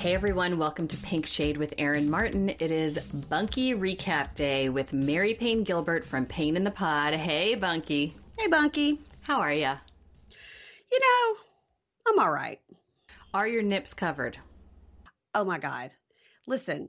Hey everyone, welcome to Pink Shade with Erin Martin. It is Bunkie Recap Day with Mary Payne Gilbert from Payne in the Pod. Hey Bunkie. Hey, Bunkie. How are ya? You know, I'm all right. Are your nips covered? Oh my God. Listen,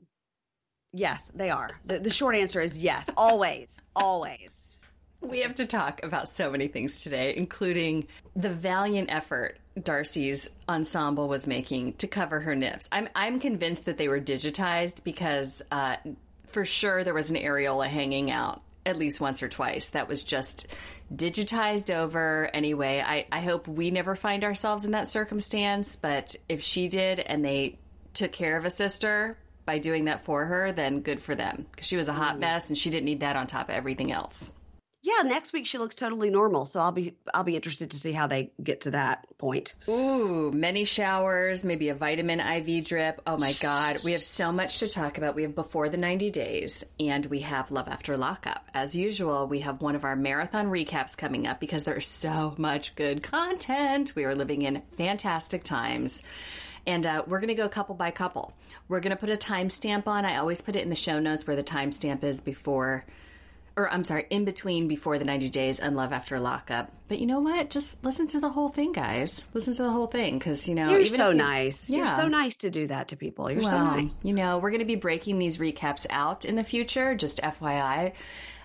yes, they are. The, the short answer is yes, always, always. We have to talk about so many things today, including the valiant effort Darcy's ensemble was making to cover her nips. I'm I'm convinced that they were digitized because uh, for sure there was an areola hanging out at least once or twice. That was just digitized over anyway. I, I hope we never find ourselves in that circumstance, but if she did and they took care of a sister by doing that for her, then good for them. Because she was a hot mess and she didn't need that on top of everything else. Yeah, next week she looks totally normal, so I'll be I'll be interested to see how they get to that point. Ooh, many showers, maybe a vitamin IV drip. Oh my God. We have so much to talk about. We have Before the 90 Days and we have Love After Lockup. As usual, we have one of our marathon recaps coming up because there's so much good content. We are living in fantastic times. And uh, we're going to go couple by couple. We're going to put a timestamp on. I always put it in the show notes where the timestamp is before or I'm sorry, in between before the 90 days and love after lockup. But you know what? Just listen to the whole thing, guys. Listen to the whole thing because you know You're even so you- nice. You're so nice to do that to people. You're so nice. you know, we're going to be breaking these recaps out in the future, just FYI.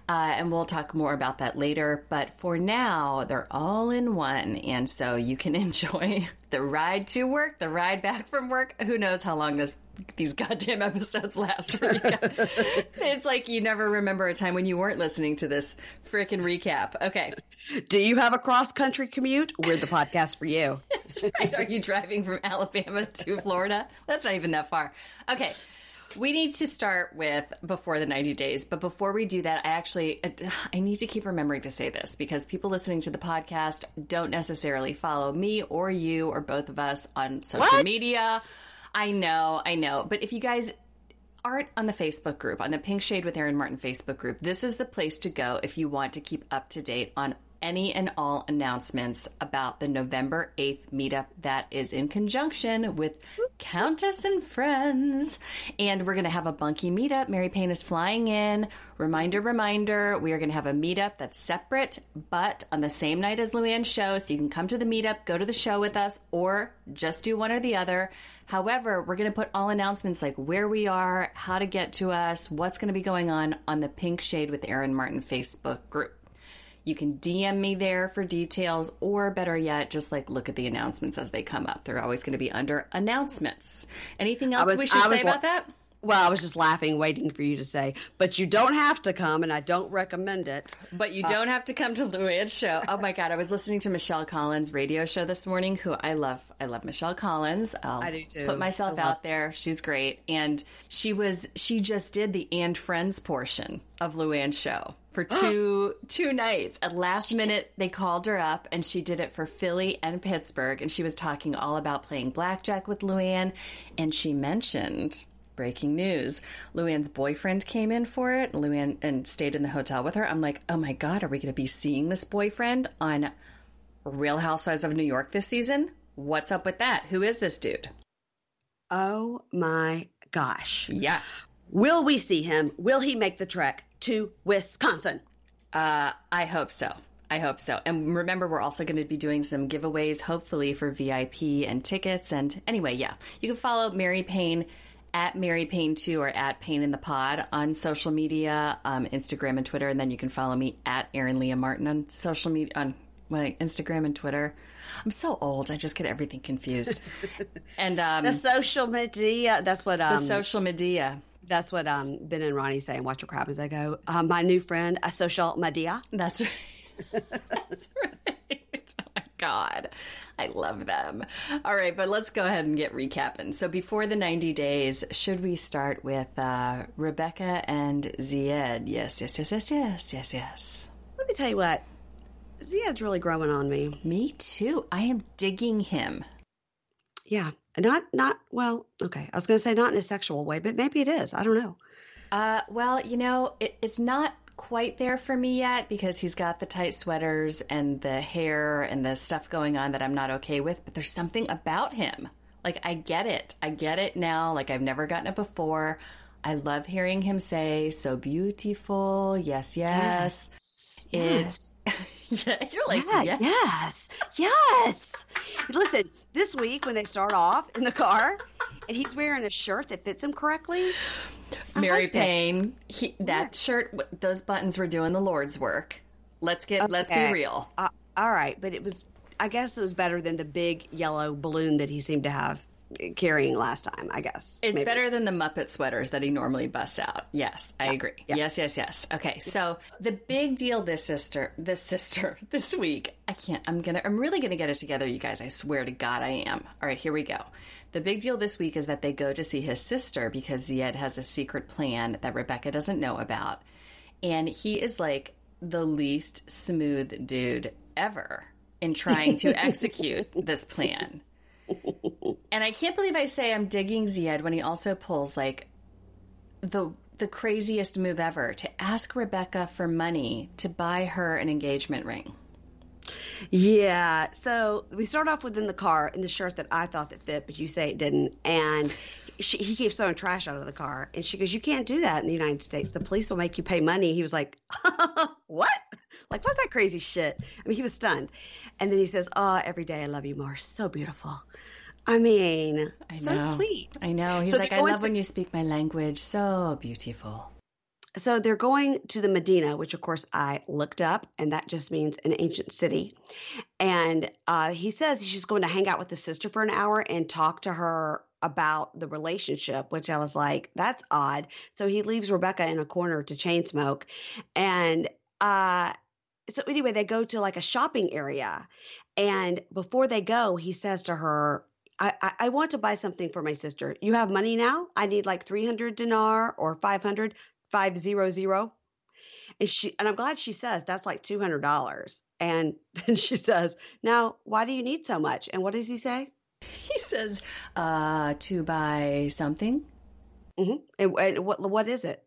Uh, and we'll talk more about that later. But for now, they're all in one. And so you can enjoy the ride to work, the ride back from work. Who knows how long this these goddamn episodes last for you guys. it's like you never remember a time when you weren't listening to this frickin' recap. Okay. Do you have a cross country commute? We're the podcast for you. Right. Are you driving from Alabama to Florida? That's not even that far. Okay. We need to start with before the 90 days, but before we do that, I actually I need to keep remembering to say this because people listening to the podcast don't necessarily follow me or you or both of us on social What? media. I know, I know, but if you guys aren't on the Facebook group, on the Pink Shade with Erin Martin Facebook group, this is the place to go if you want to keep up to date on any and all announcements about the November 8th meetup that is in conjunction with Countess and Friends. And we're going to have a bunkie meetup. Mary Payne is flying in. Reminder, reminder, we are going to have a meetup that's separate, but on the same night as Luann's show. So you can come to the meetup, go to the show with us, or just do one or the other. However, we're going to put all announcements like where we are, how to get to us, what's going to be going on on the Pink Shade with Erin Martin Facebook group. You can DM me there for details, or better yet, just like look at the announcements as they come up. They're always going to be under announcements. Anything else was- we should say about that? Well, I was just laughing, waiting for you to say, but you don't have to come, and I don't recommend it. But you uh, don't have to come to Luann's show. Oh my god, I was listening to Michelle Collins' radio show this morning, who I love. I love Michelle Collins. I'll I do too. Put myself out there. She's great, and she was she just did the and friends portion of Luann's show for two two nights. At last minute, they called her up, and she did it for Philly and Pittsburgh, and she was talking all about playing blackjack with Luann, and she mentioned. Breaking news. Luann's boyfriend came in for it, Luann, and stayed in the hotel with her. I'm like, oh my God, are we going to be seeing this boyfriend on Real Housewives of New York this season? What's up with that? Who is this dude? Oh my gosh. Yeah. Will we see him? Will he make the trek to Wisconsin? Uh, I hope so. I hope so. And remember, we're also going to be doing some giveaways, hopefully for VIP and tickets. And anyway, yeah, you can follow Mary Payne at Mary Payne 2 or at Payne in the Pod on social media, um, Instagram and Twitter. And then you can follow me at Erin Leah Martin on social media, on my Instagram and Twitter. I'm so old. I just get everything confused. and um, The social media. That's what um. the social media. That's what um Ben and Ronnie say in Watch Your Crap. As I go, uh, my new friend, a social media. That's right. That's right. Oh my God. I love them. All right, but let's go ahead and get recapping. So, before the 90 days, should we start with uh, Rebecca and Zied? Yes, yes, yes, yes, yes, yes, yes. Let me tell you what, Zied's really growing on me. Me too. I am digging him. Yeah, not not well. Okay, I was going to say not in a sexual way, but maybe it is. I don't know. Uh, well, you know, it, it's not quite there for me yet because he's got the tight sweaters and the hair and the stuff going on that I'm not okay with. But there's something about him. Like, I get it. I get it now. Like, I've never gotten it before. I love hearing him say, so beautiful. Yes, yes. Yes. Yes. yeah, you're like, Yeah, yeah. yes, yes. Listen, this week when they start off in the car, and he's wearing a shirt that fits him correctly. I Mary liked it. Payne, he, that shirt, those buttons were doing the Lord's work. Let's get, let's be real. Uh, all right, but it was. I guess it was better than the big yellow balloon that he seemed to have carrying last time. I guess It's maybe. better than the Muppet sweaters that he normally busts out. Yes, I agree. Yes, yes, yes. Okay, so the big deal this sister, this sister, this week. I can't. I'm gonna. I'm really gonna get it together, you guys. I swear to God, I am. All right, here we go. The big deal this week is that they go to see his sister because Zied has a secret plan that Rebecca doesn't know about, and he is like the least smooth dude ever in trying to execute this plan. And I can't believe I say I'm digging Zied when he also pulls like the the craziest move ever to ask Rebecca for money to buy her an engagement ring. Yeah. So we start off within the car in the shirt that I thought that fit, but you say it didn't. And she, he keeps throwing trash out of the car. And she goes, You can't do that in the United States. The police will make you pay money. He was like, What? Like, what's that crazy shit? I mean, he was stunned. And then he says, Oh, every day I love you more. So beautiful. I mean, I so sweet. I know. He's So like, I love to- when you speak my language. So beautiful. So they're going to the Medina, which of course I looked up, and that just means an ancient city. And uh, he says he's just going to hang out with his sister for an hour and talk to her about the relationship, which I was like, that's odd. So he leaves Rebecca in a corner to chain smoke. And uh, so anyway, they go to like a shopping area. And before they go, he says to her, I, I, want to buy something for my sister. You have money now? I need like 300 dinar or 500 five zero zero. And she and I'm glad she says that's like two hundred dollars. And then she says, "Now, why do you need so much?" And what does he say? He says, uh, to buy something. Mm-hmm. And, and what what is it?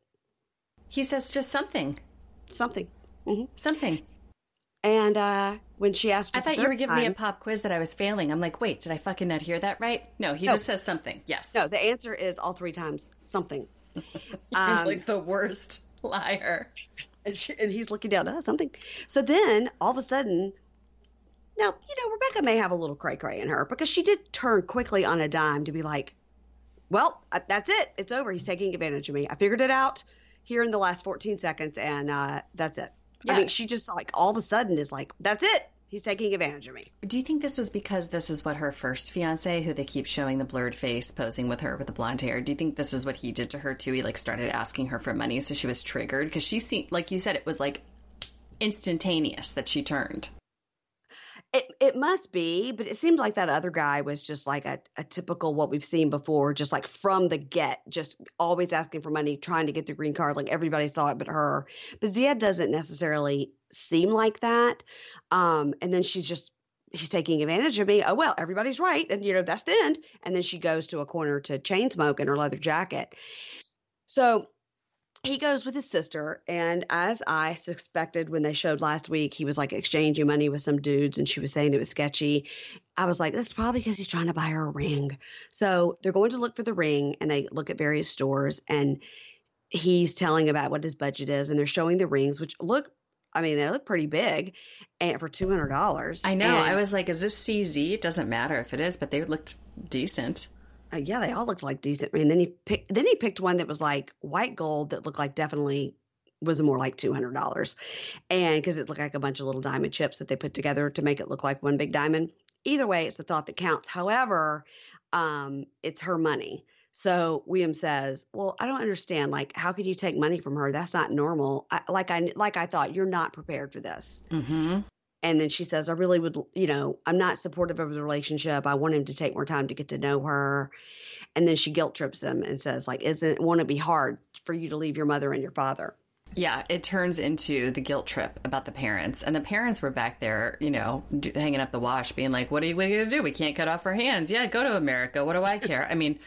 He says just something. Something. Mm-hmm. Something. And uh, when she asked, for I thought you were giving me a pop quiz that I was failing. I'm like, wait, did I fucking not hear that right? No, he No. just says something. Yes. No, the answer is all three times something. He's Um, like the worst liar. and, she, and he's looking down, oh, something. So then all of a sudden, now, you know, Rebecca may have a little cray cray in her because she did turn quickly on a dime to be like, well, uh, that's it. It's over. He's taking advantage of me. I figured it out here in the last 14 seconds, and uh, that's it. Yeah. I mean, she just like all of a sudden is like, that's it. He's taking advantage of me. Do you think this was because this is what her first fiance, who they keep showing the blurred face posing with her with the blonde hair, do you think this is what he did to her too? He like started asking her for money, so she was triggered because she seemed like you said it was like instantaneous that she turned. It it must be, but it seemed like that other guy was just like a, a typical what we've seen before, just like from the get, just always asking for money, trying to get the green card. Like everybody saw it but her. But Zied doesn't necessarily seem like that. Um, and then she's just he's taking advantage of me. Oh well, everybody's right, and you know that's the end. And then she goes to a corner to chain smoke in her leather jacket. So he goes with his sister, and as I suspected when they showed last week, he was like exchanging money with some dudes, and she was saying it was sketchy. I was like, that's probably because he's trying to buy her a ring. So they're going to look for the ring, and they look at various stores, and he's telling about what his budget is, and they're showing the rings, which look, I mean, they look pretty big, and for two hundred dollars. I know. I was like, is this CZ? It doesn't matter if it is, but they looked decent. Uh, yeah, they all looked like decent. And then he picked then he picked one that was like white gold that looked like definitely was more like two hundred dollars, and because it looked like a bunch of little diamond chips that they put together to make it look like one big diamond. Either way, it's the thought that counts. However, um, it's her money. So William says, "Well, I don't understand. Like, how could you take money from her? That's not normal. I, like I like I thought you're not prepared for this." Mm-hmm. And then she says, I really would, you know, I'm not supportive of the relationship. I want him to take more time to get to know her. And then she guilt trips him and says, like, isn't it won't it be hard for you to leave your mother and your father? Yeah, it turns into the guilt trip about the parents, and the parents were back there, you know, hanging up the wash, being like, "What are you, you gonna do? We can't cut off our hands. Yeah, go to America. What do I care? I mean,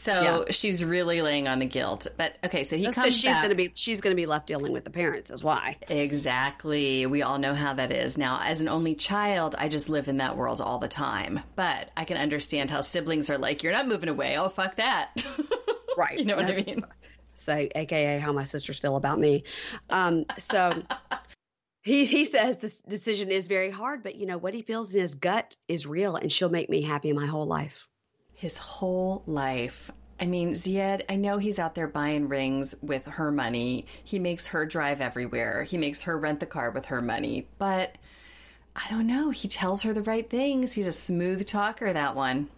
So Yeah. she's really laying on the guilt. But okay, so he That's comes she's back. going to be she's going to be left dealing with the parents. Is why. Exactly. We all know how that is. Now, as an only child, I just live in that world all the time. But I can understand how siblings are like, you're not moving away. Oh, fuck that. Right. you know what I mean? So, AKA how my sisters feel about me. Um, so. He, he says this decision is very hard, but you know what he feels in his gut is real, and she'll make me happy my whole life. His whole life. I mean, Zied, I know he's out there buying rings with her money. He makes her drive everywhere. He makes her rent the car with her money. But I don't know. He tells her the right things. He's a smooth talker, that one.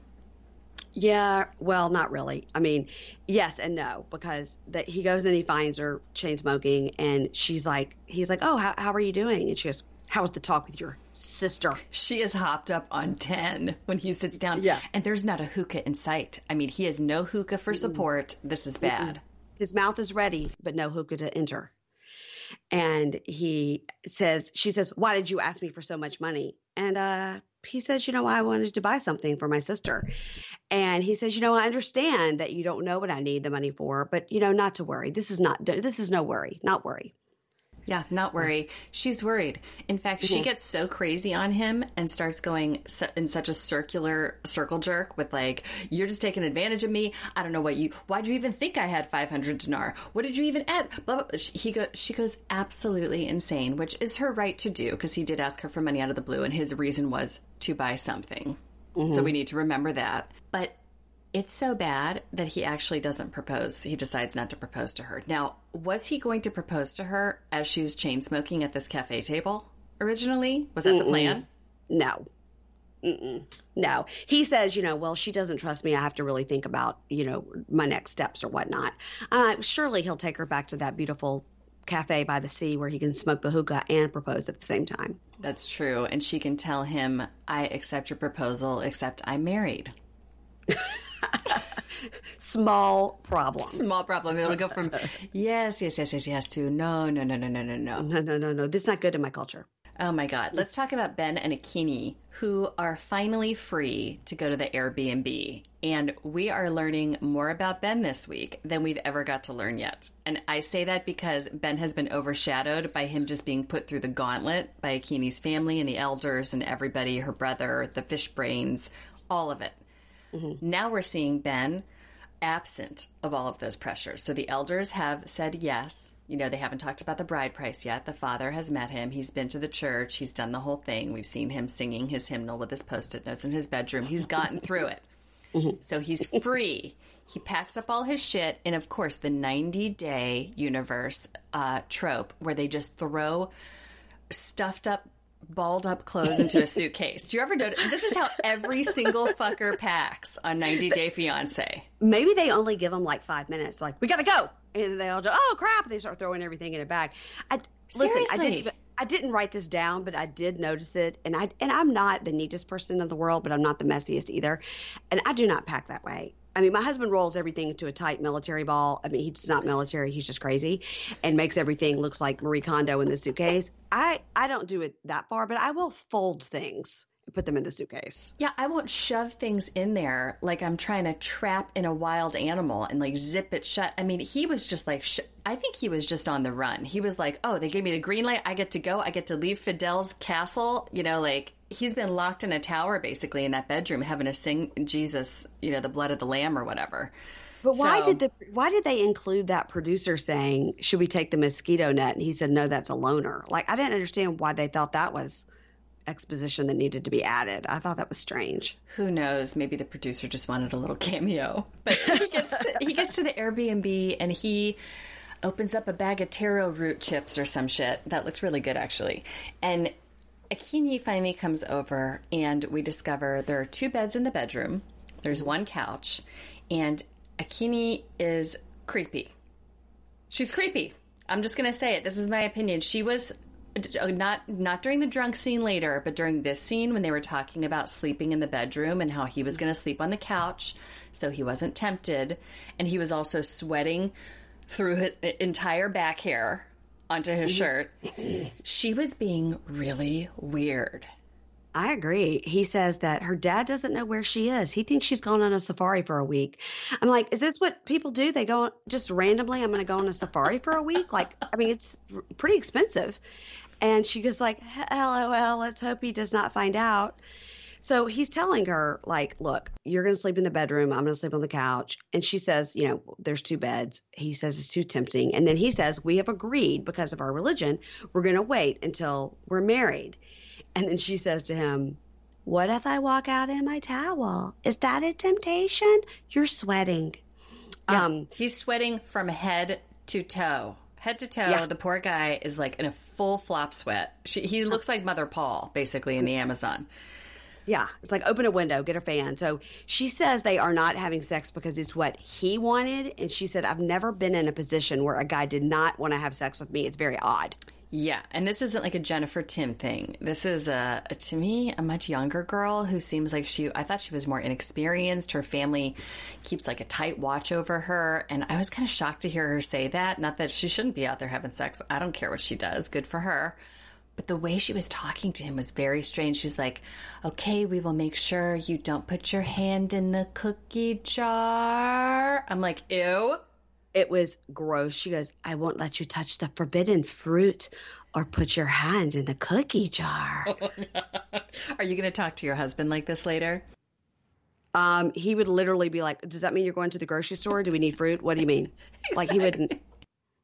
Yeah, well, not really. I mean, yes and no, because that he goes and he finds her chain smoking, and she's like, he's like, oh, how, how are you doing? And she goes, how was the talk with your sister? She is hopped up on 10 when he sits down. Yeah. And there's not a hookah in sight. I mean, he has no hookah for support. This is bad. His mouth is ready, but no hookah to enter. And he says, she says, why did you ask me for so much money? And uh, he says, you know, I wanted to buy something for my sister. And he says, you know, I understand that you don't know what I need the money for, but you know, not to worry. This is not, this is no worry, not worry. Yeah, not worry. She's worried. In fact, she gets so crazy on him and starts going in such a circular circle jerk with like, "You're just taking advantage of me. I don't know what you. Why'd you even think I had 500 dinar? What did you even add?" Blah blah. He go. She goes absolutely insane, which is her right to do because he did ask her for money out of the blue, and his reason was to buy something. Mm-hmm. So we need to remember that. But it's so bad that he actually doesn't propose. He decides not to propose to her. Now, was he going to propose to her as she was chain smoking at this cafe table originally? Was that the plan? No. Mm-mm. No. He says, you know, well, she doesn't trust me. I have to really think about, you know, my next steps or whatnot. Uh, surely he'll take her back to that beautiful cafe by the sea where he can smoke the hookah and propose at the same time. That's true. And she can tell him, I accept your proposal, except I'm married. Small problem. Small problem. It'll go from yes, yes, yes, yes, yes to no, no, no, no, no, no, no. No, no, no, no. This is not good in my culture. Oh my God. Let's talk about Ben and Akinyi, who are finally free to go to the Airbnb. And we are learning more about Ben this week than we've ever got to learn yet. And I say that because Ben has been overshadowed by him just being put through the gauntlet by Akinyi's family and the elders and everybody, her brother, the fish brains, all of it. Now we're seeing Ben absent of all of those pressures. So the elders have said yes. You know, they haven't talked about the bride price yet. The father has met him. He's been to the church. He's done the whole thing. We've seen him singing his hymnal with his post it notes in his bedroom. He's gotten through it. So he's free. He packs up all his shit. And of course, the 90 day universe uh, trope where they just throw stuffed up, balled up clothes into a suitcase. Do you ever notice? This is how every single fucker packs on 90 Day Fiance. Maybe they only give them like five minutes. Like, we got to go. And they all just, oh, crap. They start throwing everything in a bag. I, listen, I Seriously. didn't, I didn't write this down, but I did notice it. And I and I'm not the neatest person in the world, but I'm not the messiest either. And I do not pack that way. I mean, my husband rolls everything into a tight military ball. I mean, he's not military; he's just crazy, and makes everything looks like Marie Kondo in the suitcase. I I don't do it that far, but I will fold things put them in the suitcase. Yeah, I won't shove things in there like I'm trying to trap in a wild animal and like zip it shut. I mean, he was just like, sh- I think he was just on the run. He was like, oh, they gave me the green light. I get to go. I get to leave Fidel's castle. You know, like he's been locked in a tower basically in that bedroom having to sing Jesus, you know, the blood of the lamb or whatever. But why So- did the why did they include that producer saying, "Should we take the mosquito net?" And he said, "No, that's a loner." Like I didn't understand why they thought that was exposition that needed to be added. I thought that was strange. Who knows? Maybe the producer just wanted a little cameo. But he gets to, he gets to the Airbnb and he opens up a bag of taro root chips or some shit. That looks really good, actually. And Akinyi finally comes over, and we discover there are two beds in the bedroom. There's one couch, and Akinyi is creepy. She's creepy. I'm just gonna say it. This is my opinion. She was Uh, not not during the drunk scene later, but during this scene when they were talking about sleeping in the bedroom and how he was going to sleep on the couch, so he wasn't tempted, and he was also sweating through his entire back hair onto his mm-hmm. shirt. She was being really weird. I agree. He says that her dad doesn't know where she is. He thinks she's gone on a safari for a week. I'm like, is this what people do? They go just randomly, I'm going to go on a safari for a week? Like, I mean, it's pretty expensive. And she goes like, LOL, let's hope he does not find out. So he's telling her, like, look, you're going to sleep in the bedroom. I'm going to sleep on the couch. And she says, you know, there's two beds. He says it's too tempting. And then he says, we have agreed because of our religion, we're going to wait until we're married. And then she says to him, what if I walk out in my towel? Is that a temptation? You're sweating. Yeah, um, he's sweating from head to toe head to toe. Yeah. The poor guy is like in a full flop sweat. She, he looks like Mother Paul, basically, in the Amazon. Yeah, it's like open a window, get a fan. So she says they are not having sex because it's what he wanted. And she said, I've never been in a position where a guy did not want to have sex with me. It's very odd. Yeah, and this isn't like a Jennifer Tim thing. This is a, a, to me a much younger girl who seems like she. I thought she was more inexperienced. Her family keeps like a tight watch over her, and I was kind of shocked to hear her say that. Not that she shouldn't be out there having sex. I don't care what she does. Good for her. But the way she was talking to him was very strange. She's like, okay, we will make sure you don't put your hand in the cookie jar. I'm like, ew. It was gross. She goes, I won't let you touch the forbidden fruit or put your hand in the cookie jar. Are you going to talk to your husband like this later? Um, he would literally be like, "Does that mean you're going to the grocery store? Do we need fruit? What do you mean?" Exactly. Like he wouldn't.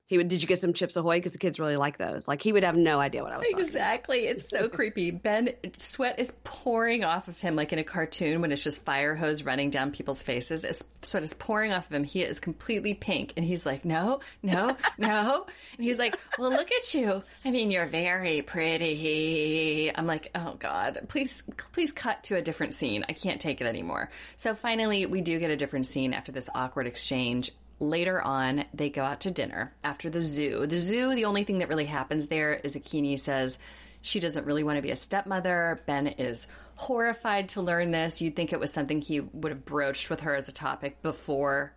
He would, did you get some Chips Ahoy? Because the kids really like those. Like he would have no idea what I was Exactly. It's so creepy. Ben, sweat is pouring off of him like in a cartoon when it's just fire hose running down people's faces. It's, sweat is pouring off of him. He is completely pink. And he's like, no, no, no. And he's like, well, look at you. I mean, you're very pretty. I'm like, oh God, please, please cut to a different scene. I can't take it anymore. So finally, we do get a different scene after this awkward exchange later on, they go out to dinner after the zoo. The zoo, the only thing that really happens there is Akinyi says she doesn't really want to be a stepmother. Ben is horrified to learn this. You'd think it was something he would have broached with her as a topic before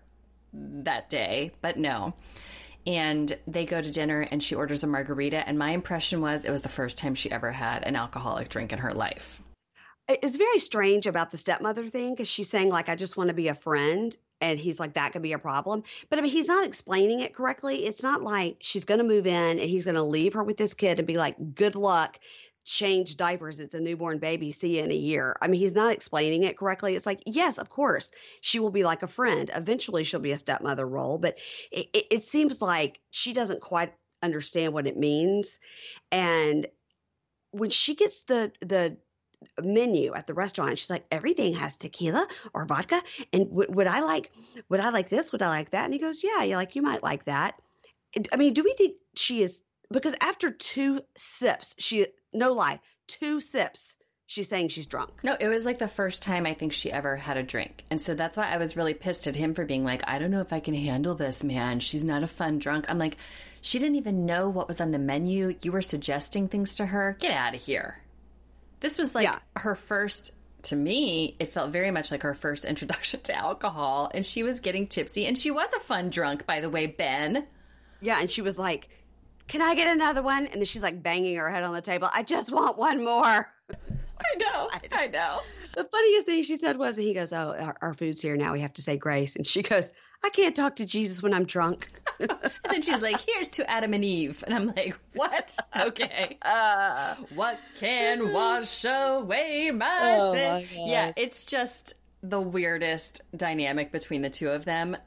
that day, but no. And they go to dinner and she orders a margarita. And my impression was it was the first time she ever had an alcoholic drink in her life. It's very strange about the stepmother thing because she's saying, like, I just want to be a friend and he's like that could be a problem. But i mean he's not explaining it correctly. It's not like she's going to move in and he's going to leave her with this kid and be like good luck. Change diapers. It's a newborn baby. See you in a year. I mean he's not explaining it correctly. It's like yes of course she will be like a friend. Eventually she'll be a stepmother role. But it, it, it seems like she doesn't quite understand what it means. And when she gets the the menu at the restaurant. She's like, everything has tequila or vodka. And w- would I like, would I like this? Would I like that? And he goes, yeah, you like, you might like that. I mean, do we think she is, because after two sips, she, no lie, two sips, she's saying she's drunk. No, it was like the first time I think she ever had a drink. And so that's why I was really pissed at him for being like, I don't know if I can handle this, man. She's not a fun drunk. I'm like, she didn't even know what was on the menu. You were suggesting things to her. Get out of here. This was like yeah. her first to me, it felt very much like her first introduction to alcohol, and she was getting tipsy, and she was a fun drunk, by the way, Ben. Yeah, and she was like, "Can I get another one?" And then she's like banging her head on the table. I just want one more. I know, I know. The funniest thing she said was, and he goes, "Oh, our, our food's here now. We have to say grace," and she goes, I can't talk to Jesus when I'm drunk. and then she's like, here's to Adam and Eve. And I'm like, what? Okay. Uh, what can wash away my oh sin? My yeah, it's just the weirdest dynamic between the two of them.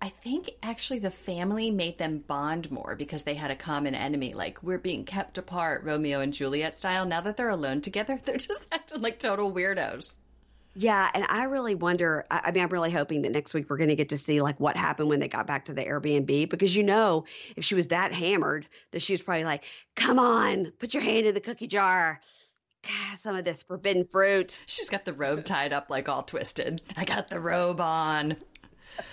I think actually the family made them bond more because they had a common enemy. Like, we're being kept apart, Romeo and Juliet style. Now that they're alone together, they're just acting like total weirdos. Yeah, and I really wonder. I mean, I'm really hoping that next week we're going to get to see like what happened when they got back to the Airbnb because you know, if she was that hammered, that she was probably like, "Come on, put your hand in the cookie jar." Some of this forbidden fruit. She's got the robe tied up like all twisted. I got the robe on.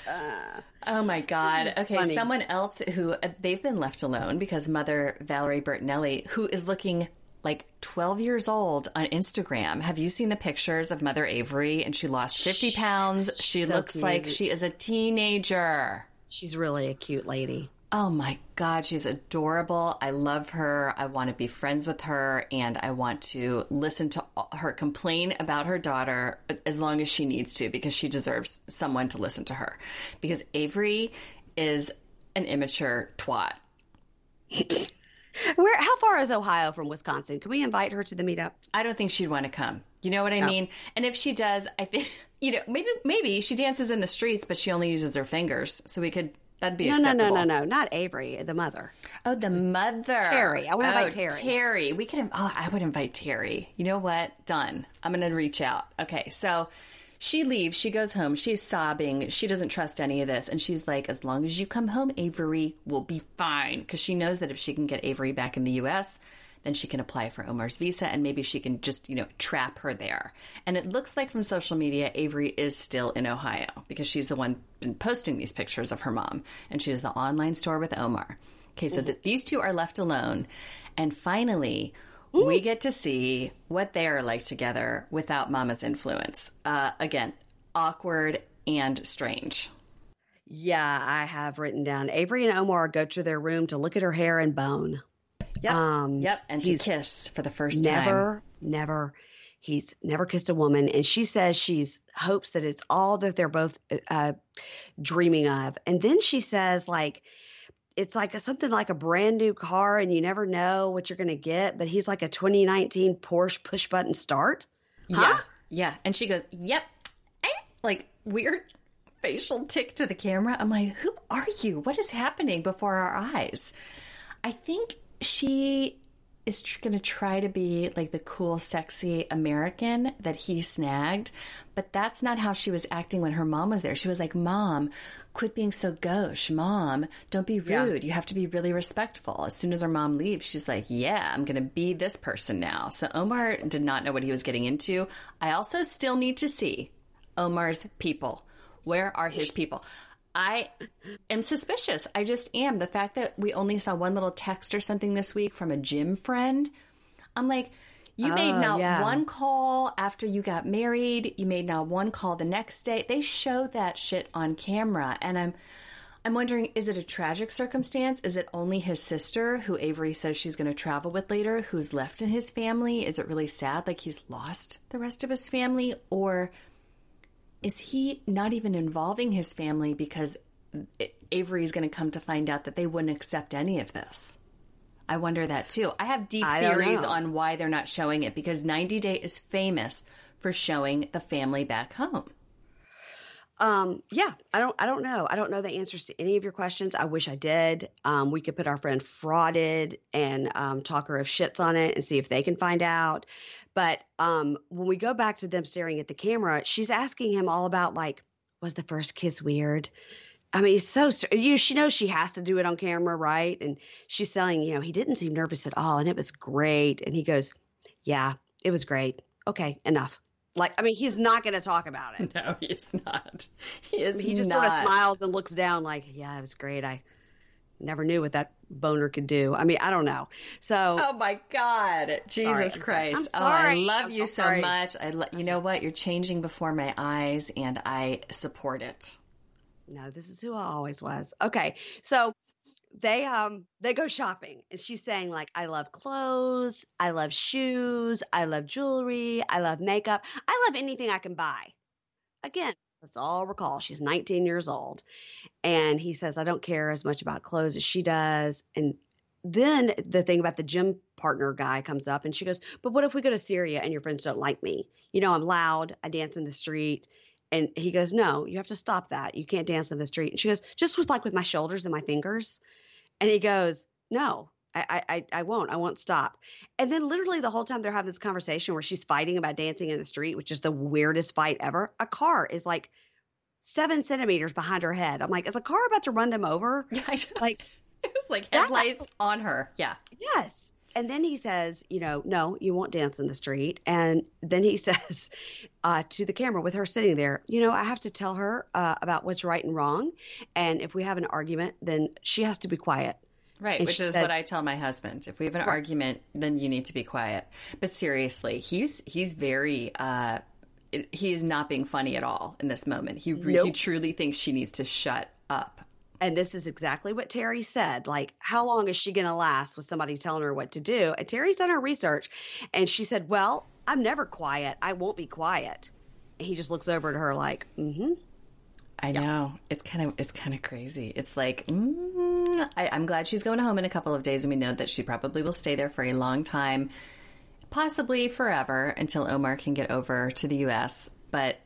Uh, oh my God. Okay, funny. someone else who uh, they've been left alone because Mother Valerie Bertinelli, who is looking like 12 years old on Instagram. Have you seen the pictures of Mother Avery? And she lost 50 pounds. She so looks cute. like she is a teenager. She's really a cute lady. Oh my God, she's adorable. I love her. I want to be friends with her and I want to listen to her complain about her daughter as long as she needs to because she deserves someone to listen to her. Because Avery is an immature twat. Where? How far is Ohio from Wisconsin? Can we invite her to the meetup? I don't think she'd want to come. You know what I no. mean? And if she does, I think you know maybe maybe she dances in the streets, but she only uses her fingers, so we could. That'd be no, acceptable. no, no, no, no, not Avery, the mother. Oh, the mother. Terry. I want to oh, invite Terry. Terry. We could. Oh, I would invite Terry. You know what? Done. I'm going to reach out. Okay, so she leaves, she goes home, she's sobbing, she doesn't trust any of this. And she's like, as long as you come home, Avery will be fine. Because she knows that if she can get Avery back in the US, then she can apply for Omar's visa and maybe she can just, you know, trap her there. And it looks like from social media, Avery is still in Ohio because she's the one been posting these pictures of her mom and she has the online store with Omar. Okay, so mm-hmm. that these two are left alone. And finally, we get to see what they are like together without Mama's influence. Uh, again, awkward and strange. Yeah, I have written down Avery and Omar go to their room to look at her hair and bone. Yep. Um, yep. And to kiss for the first never, time. Never, never. He's never kissed a woman, and she says she's hopes that it's all that they're both uh, dreaming of. And then she says, like, it's like a, something like a brand new car and you never know what you're going to get but he's like a 2019 porsche push button start huh? yeah yeah and she goes yep eh, like weird facial tick to the camera. I'm like who are you? What is happening before our eyes? I think she is tr- going to try to be like the cool, sexy American that he snagged. But that's not how she was acting when her mom was there. She was like, Mom, quit being so gauche. Mom, don't be rude. Yeah. You have to be really respectful. As soon as her mom leaves, she's like, Yeah, I'm going to be this person now. So Omar did not know what he was getting into. I also still need to see Omar's people. Where are his people? I am suspicious. I just am. The fact that we only saw one little text or something this week from a gym friend, I'm like, you oh, made not yeah. one call after you got married. You made not one call the next day. They show that shit on camera, and I'm, I'm wondering, is it a tragic circumstance? Is it only his sister, who Avery says she's going to travel with later, who's left in his family? Is it really sad, like he's lost the rest of his family, or? Is he not even involving his family because Avery is going to come to find out that they wouldn't accept any of this? I wonder that too. I have deep I theories on why they're not showing it because 90 Day is famous for showing the family back home. Um, yeah, I don't, I don't know. I don't know the answers to any of your questions. I wish I did. Um, we could put our friend frauded and um, talk her of shits on it and see if they can find out. But um, when we go back to them staring at the camera, she's asking him all about like, was the first kiss weird? I mean, he's so you know, she knows she has to do it on camera, right? And she's saying, you know, he didn't seem nervous at all, and it was great. And he goes, "Yeah, it was great. Okay, enough." Like, I mean, he's not going to talk about it. No, he's not. He is. He just not. sort of smiles and looks down, like, "Yeah, it was great. I never knew what that boner could do. I mean, I don't know. So, oh my God, Jesus sorry, Christ! I'm sorry. Oh, I love I'm you so, so much. I, lo- you know what? You're changing before my eyes, and I support it. No, this is who I always was. Okay, so they um they go shopping, and she's saying like, I love clothes, I love shoes, I love jewelry, I love makeup, I love anything I can buy. Again, let's all recall she's 19 years old. And he says, I don't care as much about clothes as she does. And then the thing about the gym partner guy comes up and she goes, But what if we go to Syria and your friends don't like me? You know, I'm loud, I dance in the street. And he goes, No, you have to stop that. You can't dance in the street. And she goes, Just with like with my shoulders and my fingers. And he goes, No, I, I, I won't. I won't stop. And then literally the whole time they're having this conversation where she's fighting about dancing in the street, which is the weirdest fight ever. A car is like seven centimeters behind her head. I'm like, is a car about to run them over? like it was like headlights on her. Yeah. Yes. And then he says, you know, no, you won't dance in the street. And then he says uh, to the camera with her sitting there, you know, I have to tell her uh, about what's right and wrong. And if we have an argument, then she has to be quiet. Right, and which is said, what I tell my husband. If we have an right. argument, then you need to be quiet. But seriously, he's he's very uh he is not being funny at all in this moment. He nope. he truly thinks she needs to shut up. and this is exactly what Terry said. Like, how long is she going to last with somebody telling her what to do? And Terry's done her research, and she said, "Well, I'm never quiet. I won't be quiet." And he just looks over at her like, "Mm-hmm." I know it's kind of it's kind of crazy. It's like mm, I, I'm glad she's going home in a couple of days, and we know that she probably will stay there for a long time, possibly forever until Omar can get over to the U.S. But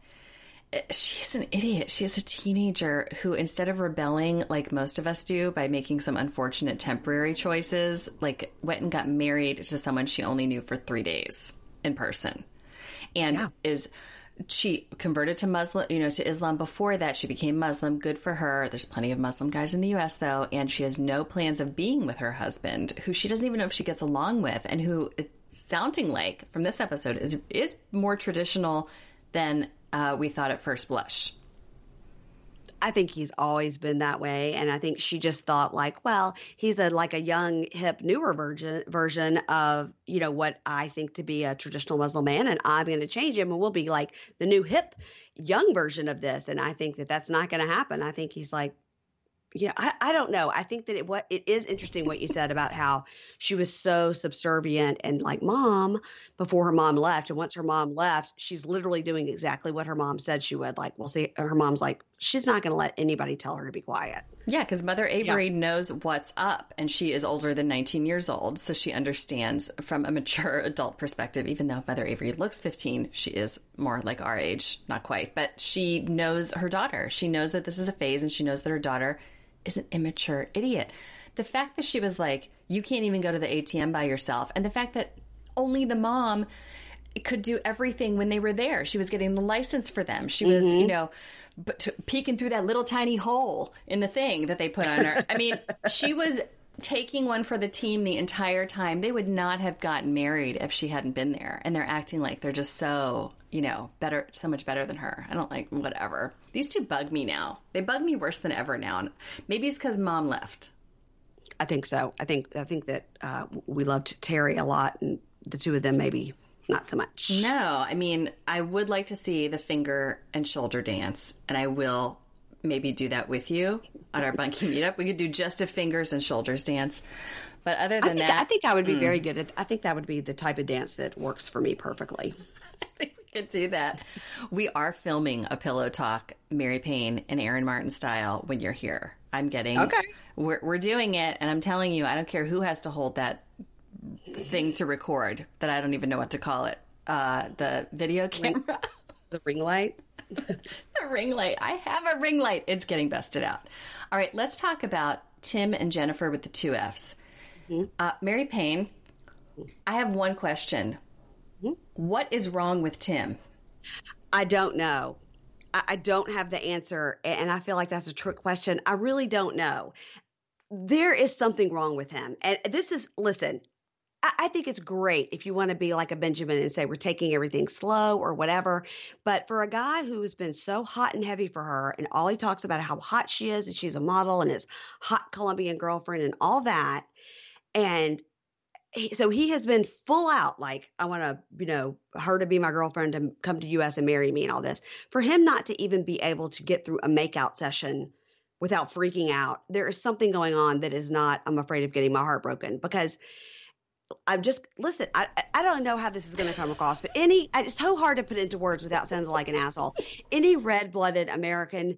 eh, she's an idiot. She is a teenager who, instead of rebelling like most of us do by making some unfortunate temporary choices, like went and got married to someone she only knew for three days in person, and yeah. is she converted to Muslim, you know, to Islam before that. She became Muslim. Good for her. There's plenty of Muslim guys in the U.S. though, and she has no plans of being with her husband, who she doesn't even know if she gets along with, and who it's sounding like from this episode is is more traditional than uh, we thought at first blush. I think he's always been that way, and I think she just thought like, well, he's a like a young, hip, newer version version of you know what I think to be a traditional Muslim man, and I'm going to change him, and we'll be like the new hip, young version of this. And I think that that's not going to happen. I think he's like, you know, I, I don't know. I think that it what it is interesting what you said about how she was so subservient and like mom before her mom left, and once her mom left, she's literally doing exactly what her mom said she would. Like, we'll see. Her mom's like, she's not going to let anybody tell her to be quiet. Yeah, because Mother Avery yeah. knows what's up, and she is older than 19 years old, so she understands from a mature adult perspective. Even though Mother Avery looks 15, she is more like our age, not quite, but she knows her daughter. She knows that this is a phase, and she knows that her daughter is an immature idiot. The fact that she was like, you can't even go to the ATM by yourself, and the fact that only the mom could do everything when they were there. She was getting the license for them. She was, mm-hmm. you know, but peeking through that little tiny hole in the thing that they put on her. I mean, she was taking one for the team the entire time. They would not have gotten married if she hadn't been there. And they're acting like they're just so, you know, better, so much better than her. I don't like, whatever. These two bug me now. They bug me worse than ever now. Maybe it's because mom left. I think so. I think I think that uh, we loved Terry a lot, and the two of them maybe not so much. No, I mean I would like to see the finger and shoulder dance, and I will maybe do that with you on our bunkie meetup. We could do just a fingers and shoulders dance. But other than I think, that, I think I would be mm. very good at. I think that would be the type of dance that works for me perfectly. I think we could do that. We are filming a pillow talk, Mary Payne and Erin Martin style. When you're here, I'm getting okay. We're we're doing it, and I'm telling you, I don't care who has to hold that thing to record. That I don't even know what to call it. Uh, the video camera, the ring light. the ring light. I have a ring light. It's getting busted out. All right, let's talk about Tim and Jennifer with the two F's. Mm-hmm. Uh, Mary Payne, I have one question. Mm-hmm. What is wrong with Tim? I don't know. I, I don't have the answer, and I feel like that's a trick question. I really don't know. There is something wrong with him. And this is, listen, I think it's great if you want to be like a Benjamin and say we're taking everything slow or whatever. But for a guy who has been so hot and heavy for her, and all he talks about how hot she is, and she's a model, and his hot Colombian girlfriend, and all that, and he, so he has been full out like I want to, you know, her to be my girlfriend and come to U.S. and marry me and all this. For him not to even be able to get through a makeout session without freaking out, there is something going on that is not. I'm afraid of getting my heart broken because I'm just listen. I I don't know how this is going to come across, but any it's so hard to put into words without sounding like an asshole. Any red blooded American,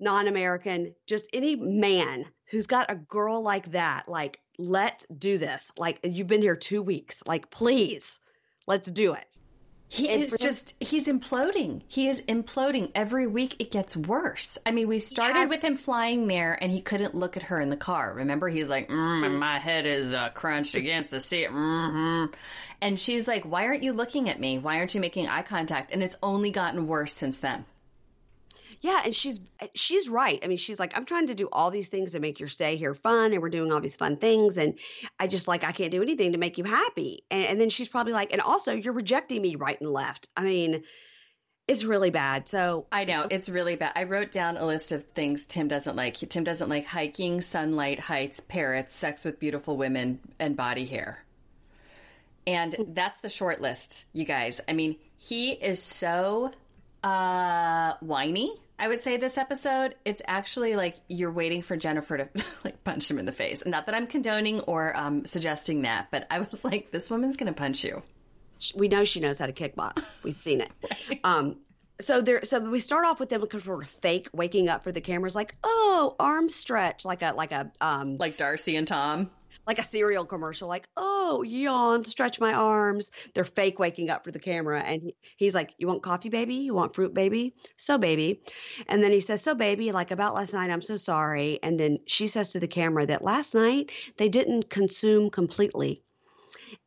non American, just any man who's got a girl like that, like let's do this. Like you've been here two weeks, like please, let's do it. He is just, he's imploding. He is imploding. Every week it gets worse. I mean, we started yes. with him flying there and he couldn't look at her in the car. Remember? He's like, mm, and my head is uh, crunched against the seat. Mm-hmm. And she's like, why aren't you looking at me? Why aren't you making eye contact? And it's only gotten worse since then. Yeah, and she's she's right. I mean, she's like, I'm trying to do all these things to make your stay here fun, and we're doing all these fun things, and I just like I can't do anything to make you happy. And, and then she's probably like, and also you're rejecting me right and left. I mean, it's really bad. So I know it's really bad. I wrote down a list of things Tim doesn't like. Tim doesn't like hiking, sunlight, heights, parrots, sex with beautiful women, and body hair. And mm. that's the short list, you guys. I mean, he is so uh whiny I would say this episode, it's actually like you're waiting for Jennifer to like punch him in the face. Not that I'm condoning or um, suggesting that, but I was like, this woman's going to punch you. We know she knows how to kickbox. We've seen it. Right. Um, so there, so we start off with them looking for fake waking up for the cameras, like oh, arm stretch, like a like a um, like Darcy and Tom like a cereal commercial, like, oh, yawn, stretch my arms. They're fake waking up for the camera. And he, he's like, You want coffee, baby? You want fruit, baby? So, baby. And then he says, So, baby, like about last night, I'm so sorry. And then she says to the camera that last night they didn't consume completely.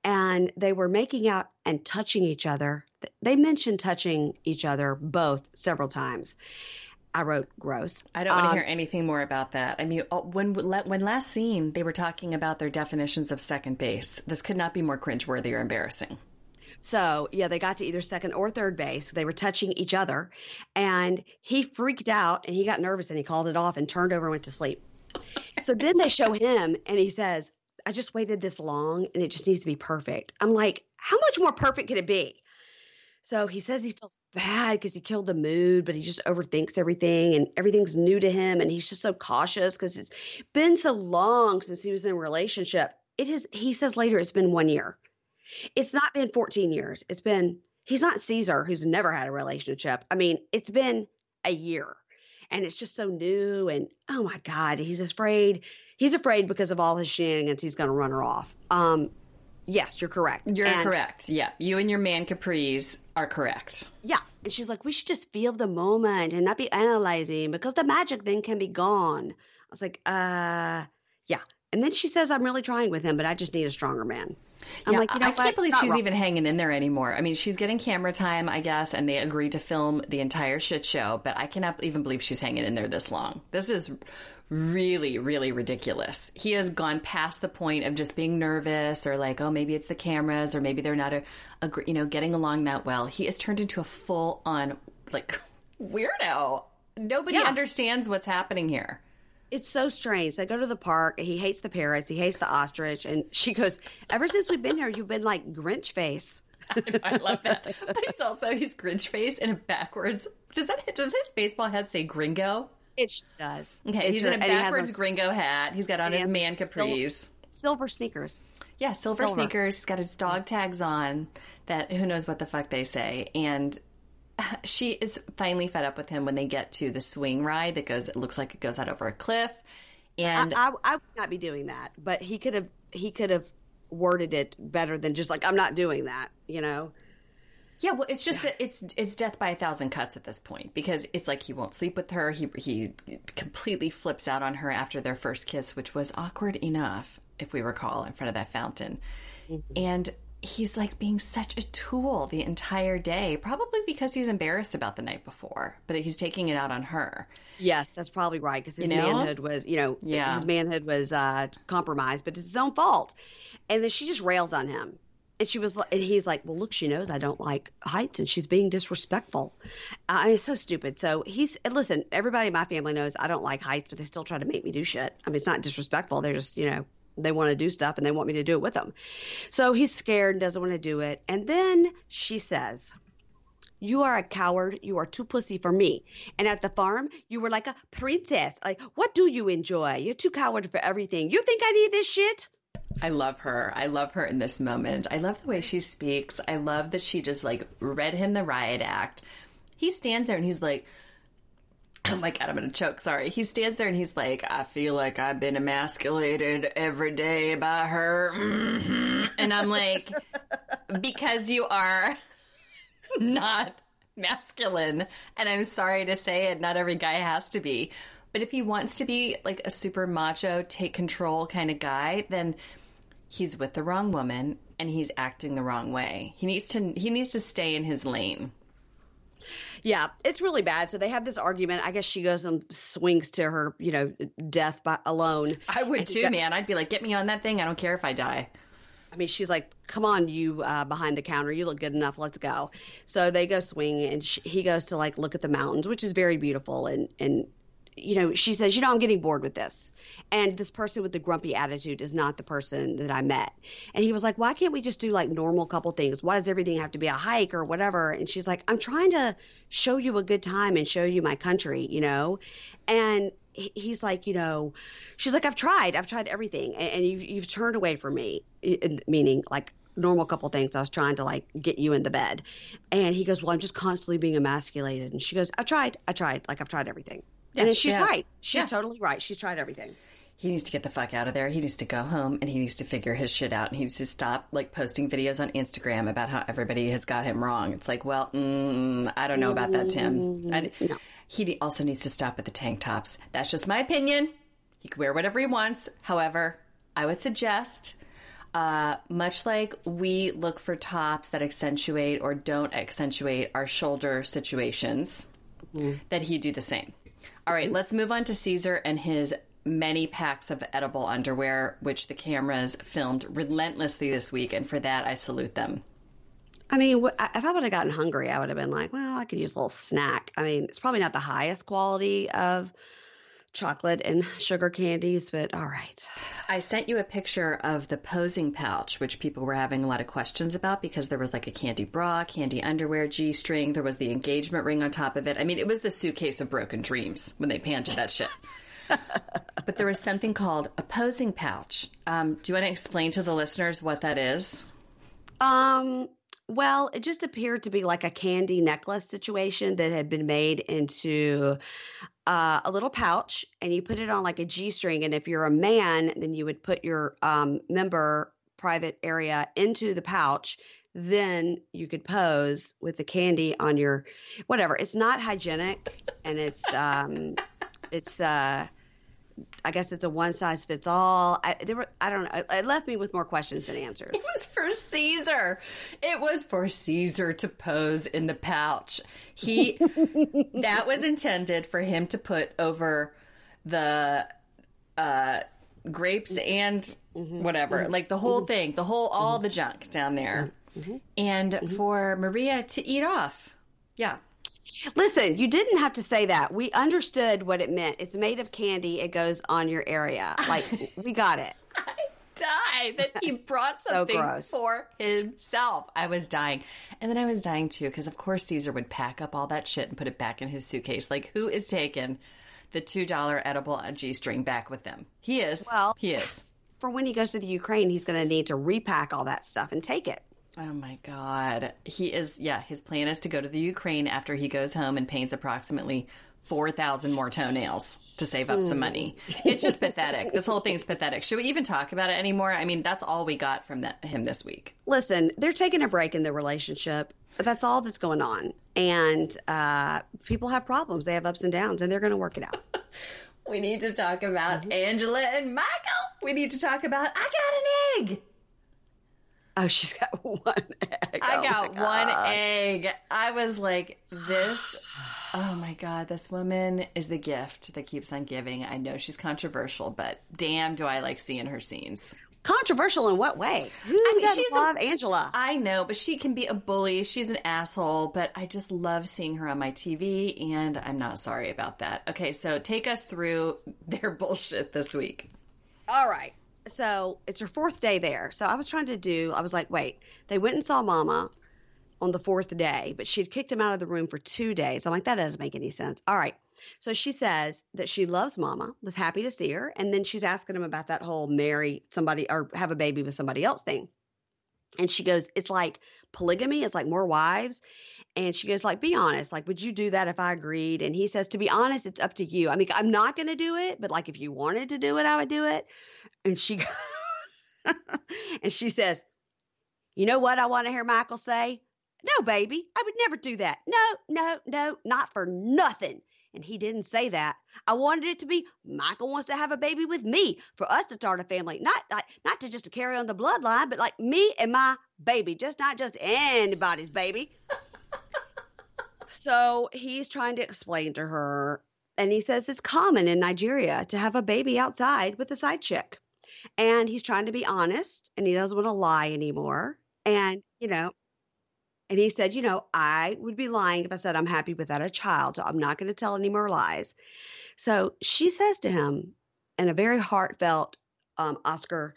And they were making out and touching each other. They mentioned touching each other both several times. I wrote gross. I don't want to um, hear anything more about that. I mean, oh, when when last seen, they were talking about their definitions of second base. This could not be more cringeworthy or embarrassing. So, yeah, they got to either second or third base. They were touching each other. And he freaked out and he got nervous and he called it off and turned over and went to sleep. so then they show him and he says, I just waited this long and it just needs to be perfect. I'm like, how much more perfect could it be? So he says he feels bad because he killed the mood, but he just overthinks everything and everything's new to him. And he's just so cautious because it's been so long since he was in a relationship. It is, he says later, it's been one year. It's not been 14 years. It's been, he's not Caesar who's never had a relationship. I mean, it's been a year and it's just so new. And oh my God, he's afraid. He's afraid because of all his shenanigans, he's going to run her off. Um, Yes, you're correct. You're and, correct. Yeah. You and your man capris are correct. Yeah. And she's like, we should just feel the moment and not be analyzing because the magic then can be gone. I was like, uh, yeah. And then she says, I'm really trying with him, but I just need a stronger man. I'm yeah, like, you know I can't believe she's wrong. even hanging in there anymore. I mean, she's getting camera time, I guess, and they agreed to film the entire shit show, but I cannot even believe she's hanging in there this long. This is really, really ridiculous. He has gone past the point of just being nervous or like, oh, maybe it's the cameras or maybe they're not a, a you know, getting along that well. He has turned into a full on like weirdo. Nobody yeah. understands what's happening here. It's so strange. They go to the park. He hates the parrots. He hates the ostrich. And she goes, Ever since we've been here, you've been like Grinch face. I love that. But it's also he's Grinch face and a backwards. Does that does his baseball hat say gringo? It does. Okay, it's he's in a backwards a, gringo hat. He's got on his man capris. Silver, silver sneakers. Yeah, silver, silver, sneakers. He's got his dog tags on. That who knows what the fuck they say. And she is finally fed up with him when they get to the swing ride that goes. It looks like it goes out over a cliff. And I, I, I would not be doing that. But he could have. He could have worded it better than just like I'm not doing that. You know. Yeah, well, it's just a, it's it's death by a thousand cuts at this point because it's like he won't sleep with her. He he completely flips out on her after their first kiss, which was awkward enough, if we recall, in front of that fountain. Mm-hmm. And he's like being such a tool the entire day, probably because he's embarrassed about the night before, but he's taking it out on her. Yes, that's probably right because his you know? manhood was, you know, yeah. his manhood was uh, compromised, but it's his own fault. And then she just rails on him and she was, and he's like, well, look, she knows I don't like heights, and she's being disrespectful. Uh, it's so stupid. So he's, listen, everybody in my family knows I don't like heights, but they still try to make me do shit. I mean, it's not disrespectful. They're just, you know, they want to do stuff and they want me to do it with them. So he's scared and doesn't want to do it. And then she says, you are a coward. You are too pussy for me. And at the farm, you were like a princess. Like, what do you enjoy? You're too coward for everything. You think I need this shit? I love her. I love her in this moment. I love the way she speaks. I love that she just like read him the riot act. He stands there and he's like, oh my god, I'm gonna choke. Sorry. He stands there and he's like, I feel like I've been emasculated every day by her. Mm-hmm. And I'm like, because you are not masculine. And I'm sorry to say it, not every guy has to be. But if he wants to be like a super macho, take control kind of guy, then he's with the wrong woman and he's acting the wrong way. He needs to he needs to stay in his lane. Yeah, it's really bad. So they have this argument. I guess she goes and swings to her, you know, death by alone. I would too, got, man. I'd be like, get me on that thing. I don't care if I die. I mean, she's like, "Come on, you uh, behind the counter. You look good enough. Let's go." So they go swing, and she, he goes to like look at the mountains, which is very beautiful, and and you know, she says, you know, I'm getting bored with this. And this person with the grumpy attitude is not the person that I met. And he was like, why can't we just do like normal couple things? Why does everything have to be a hike or whatever? And she's like, I'm trying to show you a good time and show you my country, you know? And he's like, you know, she's like, I've tried, I've tried everything, and, you've you've turned away from me, meaning like normal couple things. I was trying to like get you in the bed, and he goes, well, I'm just constantly being emasculated, and she goes, I tried, I tried, like I've tried everything, yeah, and she's right, she's yeah. totally right, she's tried everything. He needs to get the fuck out of there. He needs to go home and he needs to figure his shit out. And he needs to stop like posting videos on Instagram about how everybody has got him wrong. It's like, well, mm, I don't know about that, Tim. I, no. He also needs to stop with the tank tops. That's just my opinion. He can wear whatever he wants. However, I would suggest, uh, much like we look for tops that accentuate or don't accentuate our shoulder situations, mm-hmm. that he do the same. All right, let's move on to Caesar and his many packs of edible underwear, which the cameras filmed relentlessly this week, and for that I salute them. I mean, if I would have gotten hungry, I would have been like, well, I could use a little snack. I mean, it's probably not the highest quality of chocolate and sugar candies, but all right. I sent you a picture of the posing pouch, which people were having a lot of questions about because there was like a candy bra, candy underwear, G string, there was the engagement ring on top of it. I mean, it was the suitcase of broken dreams when they panned to that shit. but there was something called a posing pouch. Um, do you want to explain to the listeners what that is? Um, well, it just appeared to be like a candy necklace situation that had been made into uh, a little pouch, and you put it on like a G string. And if you're a man, then you would put your um, member private area into the pouch. Then you could pose with the candy on your whatever. It's not hygienic, and it's um, it's uh, I guess it's a one size fits all. I, there were, I don't know. It left me with more questions than answers. It was for Caesar. It was for Caesar to pose in the pouch. He that was intended for him to put over the uh, grapes and mm-hmm. whatever, mm-hmm. like the whole mm-hmm. thing, the whole all mm-hmm. the junk down there, mm-hmm. and mm-hmm. for Maria to eat off. Yeah. Listen, you didn't have to say that. We understood what it meant. It's made of candy. It goes on your area. Like we got it. I died that he brought something so for himself. I was dying. And then I was dying too because of course Caesar would pack up all that shit and put it back in his suitcase. Like who is taking the $2 edible G-string back with them? He is. Well, he is. For when he goes to the Ukraine, he's going to need to repack all that stuff and take it. Oh my God. He is, yeah, his plan is to go to the Ukraine after he goes home and paints approximately 4,000 more toenails to save up some money. It's just pathetic. This whole thing's pathetic. Should we even talk about it anymore? I mean, that's all we got from that, him this week. Listen, they're taking a break in the relationship. That's all that's going on. And uh, people have problems, they have ups and downs, and they're going to work it out. we need to talk about mm-hmm. Angela and Michael. We need to talk about I got an egg. Oh, she's got one egg. I oh got one egg. I was like, this, oh my God, this woman is the gift that keeps on giving. I know she's controversial, but damn, do I like seeing her scenes. Controversial in what way? Who I mean, she's love a, Angela? I know, but she can be a bully. She's an asshole, but I just love seeing her on my TV, and I'm not sorry about that. Okay, so take us through their bullshit this week. All right so it's her fourth day there. So I was trying to do, I was like, wait, they went and saw mama on the fourth day, but she had kicked him out of the room for two days. I'm like, that doesn't make any sense. All right. So she says that she loves mama, was happy to see her. And then she's asking him about that whole marry somebody or have a baby with somebody else thing. And she goes, it's like polygamy, it's like more wives. And she goes, like, be honest. Like, would you do that if I agreed? And he says, to be honest, it's up to you. I mean, I'm not going to do it, but like, if you wanted to do it, I would do it. And she, and she says, you know what I want to hear Michael say? No, baby, I would never do that. No, no, no, not for nothing. And he didn't say that. I wanted it to be Michael wants to have a baby with me for us to start a family, not like not to just to carry on the bloodline, but like me and my baby, just not just anybody's baby so he's trying to explain to her, and he says it's common in Nigeria to have a baby outside with a side chick. And he's trying to be honest and he doesn't want to lie anymore. And, you know, and he said, you know, I would be lying if I said I'm happy without a child. So I'm not going to tell any more lies. So she says to him in a very heartfelt um, Oscar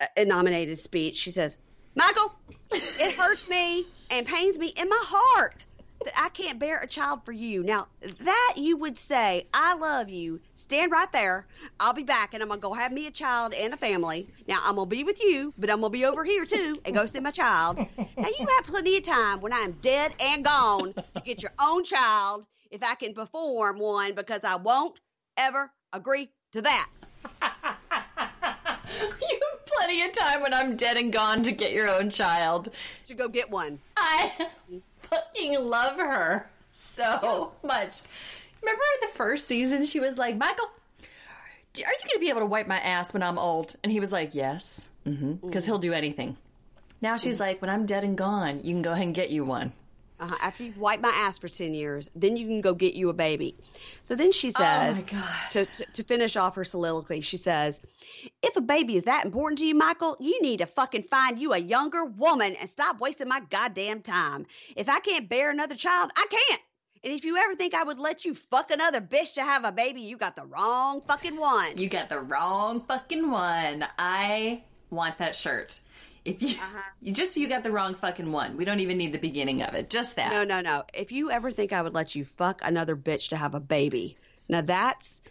uh, nominated speech, she says, Michael, it hurts me and pains me in my heart that I can't bear a child for you. Now, that you would say, I love you, stand right there. I'll be back and I'm going to go have me a child and a family. Now, I'm going to be with you, but I'm going to be over here too and go see my child. Now, you have plenty of time when I'm dead and gone to get your own child if I can perform one because I won't ever agree to that. you have plenty of time when I'm dead and gone to get your own child. To go get one. I fucking love her so much. Remember the first season? She was like, Michael, are you going to be able to wipe my ass when I'm old? And he was like, Yes, because mm-hmm. he'll do anything. Now she's mm-hmm. like, When I'm dead and gone, you can go ahead and get you one. Uh-huh. After you've wiped my ass for 10 years, then you can go get you a baby. So then she says, oh to, to, to, finish off her soliloquy, she says, If a baby is that important to you, Michael, you need to fucking find you a younger woman and stop wasting my goddamn time. If I can't bear another child, I can't. And if you ever think I would let you fuck another bitch to have a baby, you got the wrong fucking one. You got the wrong fucking one. I want that shirt. If you, uh-huh. you just you got the wrong fucking one. We don't even need the beginning of it. Just that. No, no, no. If you ever think I would let you fuck another bitch to have a baby, now that's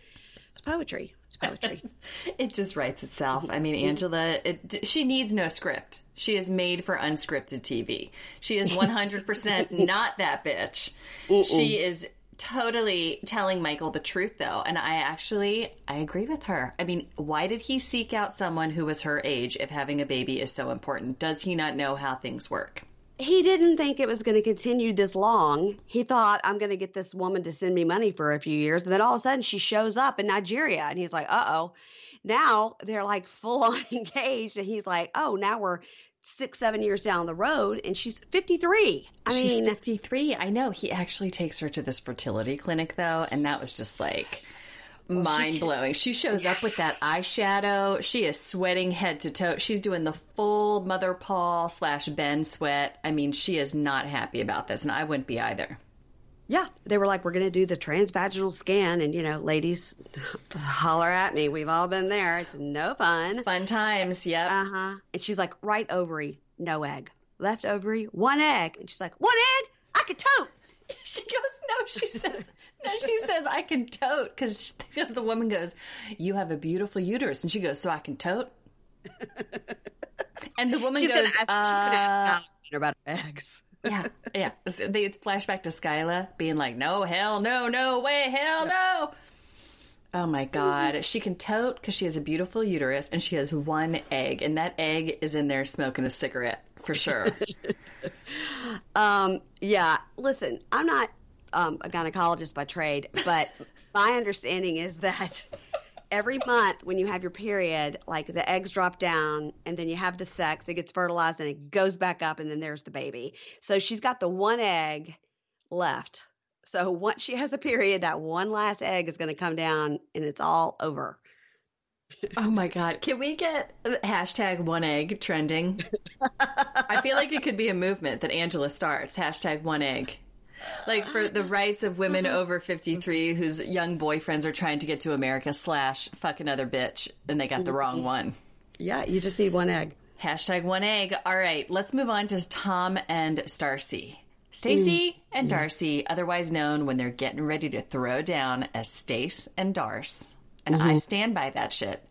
it's poetry. It's poetry. it just writes itself. Mm-hmm. I mean, mm-hmm. Angela, it, she needs no script. She is made for unscripted TV. She is 100% not that bitch. Mm-mm. She is totally telling Michael the truth though, and I actually I agree with her. I mean, why did he seek out someone who was her age if having a baby is so important? Does he not know how things work? He didn't think it was going to continue this long. He thought I'm going to get this woman to send me money for a few years, and then all of a sudden she shows up in Nigeria, and he's like, "Uh oh." Now they're like full on engaged, and he's like, "Oh, now we're six, seven years down the road, and she's 53. I she's mean, 53. I know. He actually takes her to this fertility clinic, though, and that was just like well, mind blowing. She, shows yeah. up with that eyeshadow. She is sweating head to toe. She's doing the full Mother Paul slash Ben sweat. I mean, she is not happy about this, and I wouldn't be either. Yeah, they were like, we're going to do the transvaginal scan, and you know, ladies, holler at me. We've all been there. It's no fun. Fun times. Yep. Uh huh. And she's like, right ovary, no egg. Left ovary, one egg. And she's like, one egg? I could tote. She goes, no. She says, no. She says, I can tote because because the woman goes, you have a beautiful uterus, and she goes, so I can tote. and the woman she's goes, ask, uh, she's gonna ask about eggs yeah, yeah. So they flash back to Skyla being like, "No, hell, no, no way, hell, no." Oh my god, she can tote because she has a beautiful uterus and she has one egg, and that egg is in there smoking a cigarette for sure. um, yeah. Listen, I'm not um, a gynecologist by trade, but my understanding is that every month when you have your period, like the eggs drop down and then you have the sex, it gets fertilized and it goes back up and then there's the baby. So she's got the one egg left. So once she has a period, that one last egg is going to come down and it's all over. oh my god! Can we get hashtag one egg trending? I feel like it could be a movement that Angela starts. Hashtag one egg like for the rights of women over 53 whose young boyfriends are trying to get to America slash fuck another bitch and they got the wrong mm-hmm. one. Yeah, you just need one egg. Hashtag one egg. All right, let's move on to Tom and Starcy. Stacy mm. and Darcy, otherwise known when they're getting ready to throw down as Stace and Darce. And mm-hmm. I stand by that shit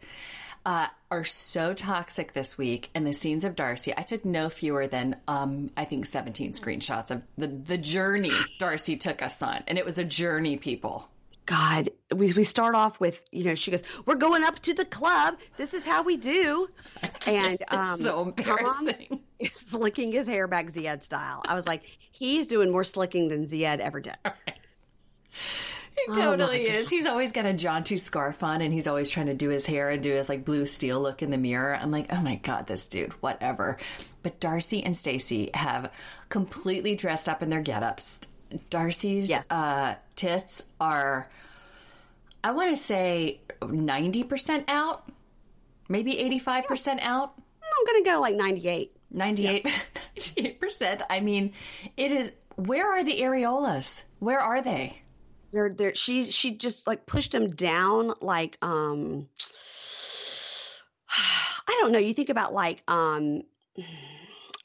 uh, are so toxic this week. And the scenes of Darcy, I took no fewer than um, I think 17 screenshots of the the journey Darcy took us on, and it was a journey, people. God, we we start off with you know she goes, "We're going up to the club. This is how we do," and um, so embarrassing. Tom is slicking his hair back Zied style. I was like, he's doing more slicking than Zied ever did. He oh totally oh is. He's always got a jaunty scarf on and he's always trying to do his hair and do his like blue steel look in the mirror. I'm like, oh my God, this dude, whatever. But Darcy and Stacy have completely dressed up in their getups. Darcy's yes. uh, tits are, I want to say 90% out, maybe 85% yeah. out. I'm going to go like 98. 98, yeah. 98%. I mean, it is, where are the areolas? Where are they? They're they're she she just like pushed him down like um I don't know. You think about like um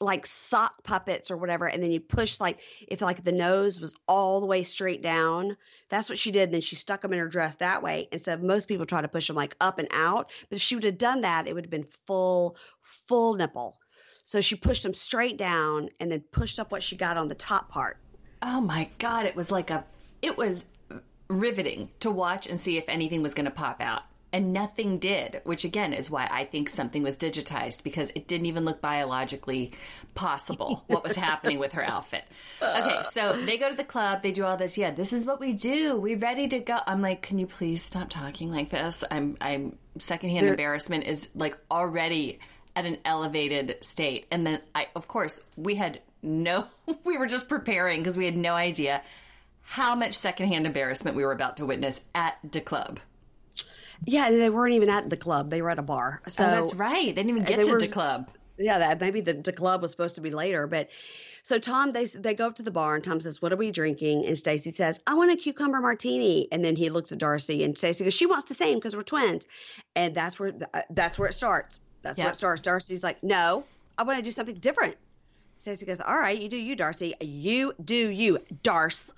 like sock puppets or whatever, and then you push like if like the nose was all the way straight down. That's what she did. Then she stuck them in her dress that way instead of most people try to push them like up and out. But if she would have done that, it would have been full, full nipple. So she pushed them straight down and then pushed up what she got on the top part. Oh my god, it was like a it was riveting to watch and see if anything was going to pop out. And nothing did, which again is why I think something was digitized because it didn't even look biologically possible what was happening with her outfit. Okay, so they go to the club, they do all this. Yeah, this is what we do. We ready to go. I'm like, can you please stop talking like this? I'm I'm secondhand They're- embarrassment is like already at an elevated state. And then I of course we had no we were just preparing because we had no idea how much secondhand embarrassment we were about to witness at the club. Yeah, they weren't even at the club; they were at a bar. So oh, that's right. They didn't even get to were- the club. yeah, that maybe the, the club was supposed to be later, but so Tom they they go up to the bar and Tom says, "What are we drinking?" And Stacy says, "I want a cucumber martini." And then he looks at Darcy and Stacy goes, "She wants the same because we're twins," and that's where uh, that's where it starts. That's where it starts. Darcy's like, "No, I want to do something different." Stacy goes, "All right, you do you, Darcy. You do you, Darce."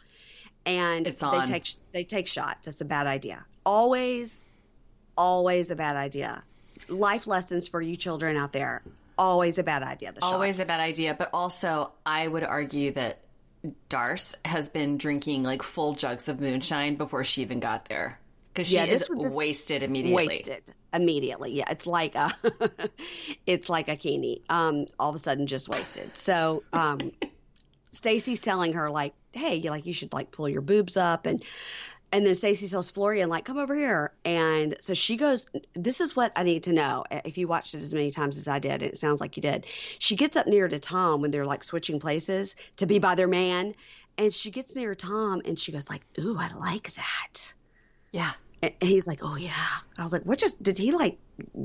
And It's they take they take shots. That's a bad idea. Always, always a bad idea. Life lessons for you children out there. Always a bad idea. Always a bad idea, but also I would argue that Darce has been drinking like full jugs of moonshine before she even got there because she Yeah, is was wasted immediately. wasted immediately. Yeah, it's like a, it's like a Keeney. Um, all of a sudden, just wasted. So, um, Stacy's telling her like, "Hey, you like you should like pull your boobs up," and and then Stacy tells Florian like, "Come over here." And so she goes. This is what I need to know. Uh, if you watched it as many times as I did, it sounds like you did. She gets up near to Tom when they're like switching places to be by their man, and she gets near Tom and she goes like, "Ooh, I like that." Yeah. And he's like, "Oh yeah." I was like, "What? Just did he like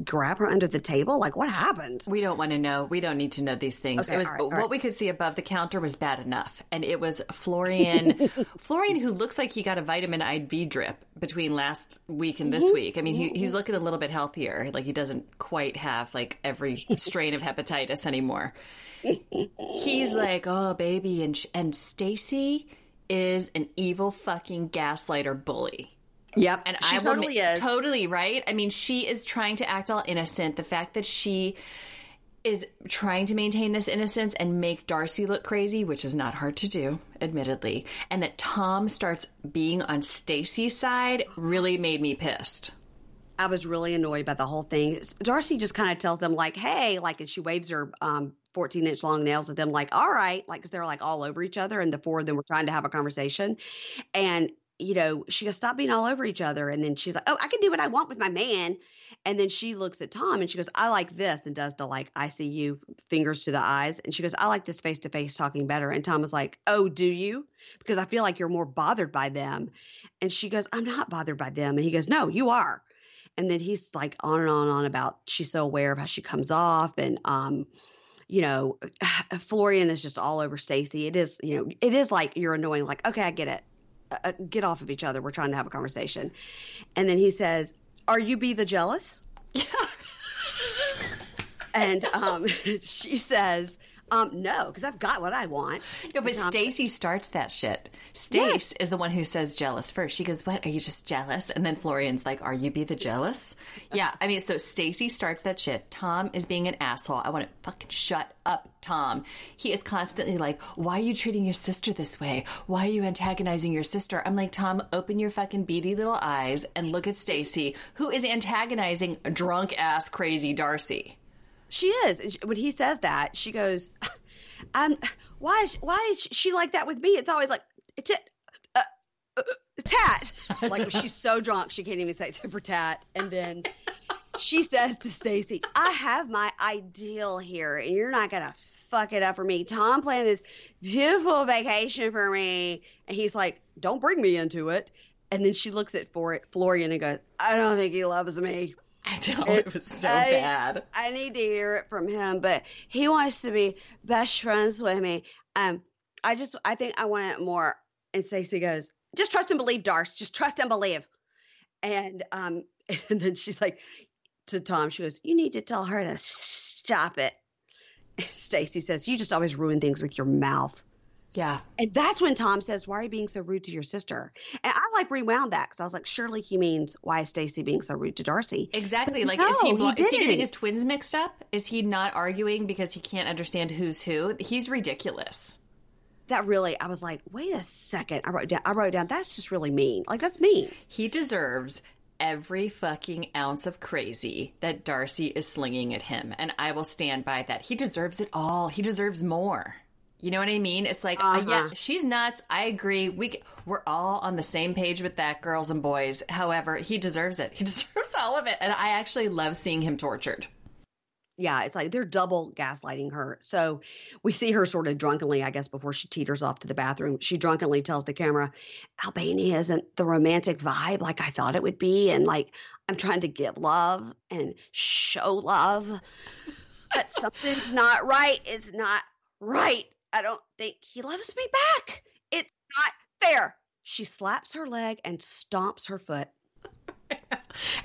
grab her under the table? Like what happened?" We don't want to know. We don't need to know these things. Okay, it was all right, all what right. we could see above the counter was bad enough, and it was Florian. Florian, who looks like he got a vitamin IV drip between last week and this mm-hmm. week. I mean, he, mm-hmm. he's looking a little bit healthier. Like he doesn't quite have like every strain of hepatitis anymore. He's like, "Oh, baby," and and Stacy is an evil fucking gaslighter bully. Yep, And she I totally ma- is. Totally right. I mean, she is trying to act all innocent. The fact that she is trying to maintain this innocence and make Darcy look crazy, which is not hard to do, admittedly, and that Tom starts being on Stacy's side really made me pissed. I was really annoyed by the whole thing. Darcy just kind of tells them like, "Hey," like, and she waves her um 14 inch long nails at them, like, "All right," like, because they're like all over each other, and the four of them were trying to have a conversation, and you know, she goes, "Stop being all over each other," and then she's like, "Oh, I can do what I want with my man," and then she looks at Tom and she goes, "I like this," and does the like ICU fingers to the eyes, and she goes, "I like this face to face talking better," and Tom is like, "Oh, do you?" Because I feel like you're more bothered by them, and she goes, "I'm not bothered by them," and he goes, "No, you are." and then he's like on and on and on about she's so aware of how she comes off and um you know florian is just all over stacy. It is you know it is like you're annoying like okay i get it uh, get off of each other. We're trying to have a conversation. And then he says are you be the jealous? Yeah. and um she says um no because i've got what i want No, but Stacy starts that shit. Stace is the one who says jealous first. She goes, "What? Are you just jealous?" And then Florian's like, "Are you be the jealous?" Yeah, I mean, so Stacy starts that shit. Tom is being an asshole. I want to fucking shut up, Tom. He is constantly like, "Why are you treating your sister this way? Why are you antagonizing your sister?" I'm like, "Tom, open your fucking beady little eyes and look at Stacy, who is antagonizing drunk ass crazy Darcy." She is. And she- When he says that, she goes, "I'm. Why? Is, why is she like that with me? It's always like tit, uh, uh, tat. Like she's so drunk she can't even say tit for tat. And then she says to Stacy, "I have my ideal here, and you're not gonna fuck it up for me. Tom planned this beautiful vacation for me, and he's like, don't bring me into it." And then she looks at for it, Florian and goes, "I don't think he loves me." I know it was so I- bad. I need to hear it from him, but he wants to be best friends with me. Um, I just, I think I want it more. And Stacey goes, just trust and believe, Darce. Just trust and believe. And um, and then she's like to Tom, she goes, "You need to tell her to stop it." Stacy says, "You just always ruin things with your mouth." Yeah. And that's when Tom says, "Why are you being so rude to your sister?" And I like rewound that because I was like, "Surely he means why is Stacy being so rude to Darcy?" Exactly. But like, no, is he, he is he getting his twins mixed up? Is he not arguing because he can't understand who's who? He's ridiculous. That really, I was like, "Wait a second. I wrote down. I wrote down. That's just really mean. Like that's mean. He deserves every fucking ounce of crazy that Darcy is slinging at him. And I will stand by that. He deserves it all. He deserves more. You know what I mean? It's like, uh, Uh-huh. yeah, she's nuts. I agree. We we're all on the same page with that, girls and boys. However, he deserves it. He deserves all of it, and I actually love seeing him tortured. Yeah, it's like they're double gaslighting her. So we see her sort of drunkenly, I guess, before she teeters off to the bathroom. She drunkenly tells the camera, Albania isn't the romantic vibe like I thought it would be. And like, I'm trying to give love and show love, but something's not right. It's not right. I don't think he loves me back. It's not fair. She slaps her leg and stomps her foot.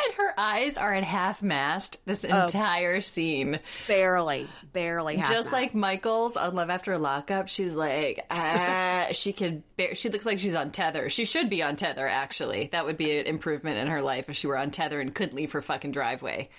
And her eyes are at half mast this entire scene. Barely, barely. half Just like Michael's on Love After Lockup, she's like, ah, she could, bear, she looks like she's on tether. She should be on tether, actually. That would be an improvement in her life if she were on tether and couldn't leave her fucking driveway.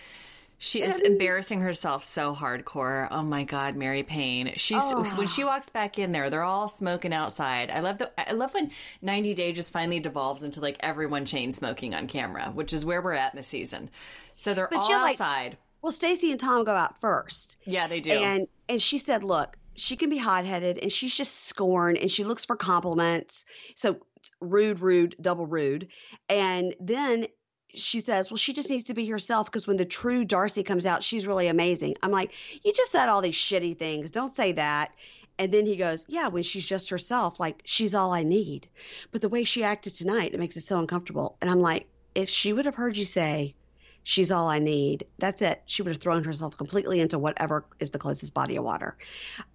She is embarrassing herself so hardcore. Oh my god, Mary Payne. She's oh. when she walks back in there, they're all smoking outside. I love the I love when 90 Day just finally devolves into like everyone chain smoking on camera, which is where we're at in the season. So they're all you're like- outside. well, Stacy and Tom go out first. yeah, they do. And and she said, "Look, she can be hot headed, and she's just scorned, and she looks for compliments. So it's rude, rude, double rude. And then she says, "Well, she just needs to be herself because when the true Darcy comes out, she's really amazing." I'm like, "You just said all these shitty things. Don't say that." And then he goes, "Yeah, when she's just herself, like she's all I need." But the way she acted tonight, it makes it so uncomfortable. And I'm like, if she would have heard you say, she's all I need. That's it. She would have thrown herself completely into whatever is the closest body of water.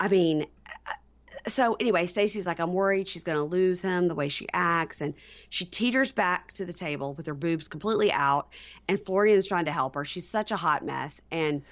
I mean, so anyway, Stacy's like, I'm worried she's going to lose him the way she acts. And she teeters back to the table with her boobs completely out. And Florian's trying to help her. She's such a hot mess. And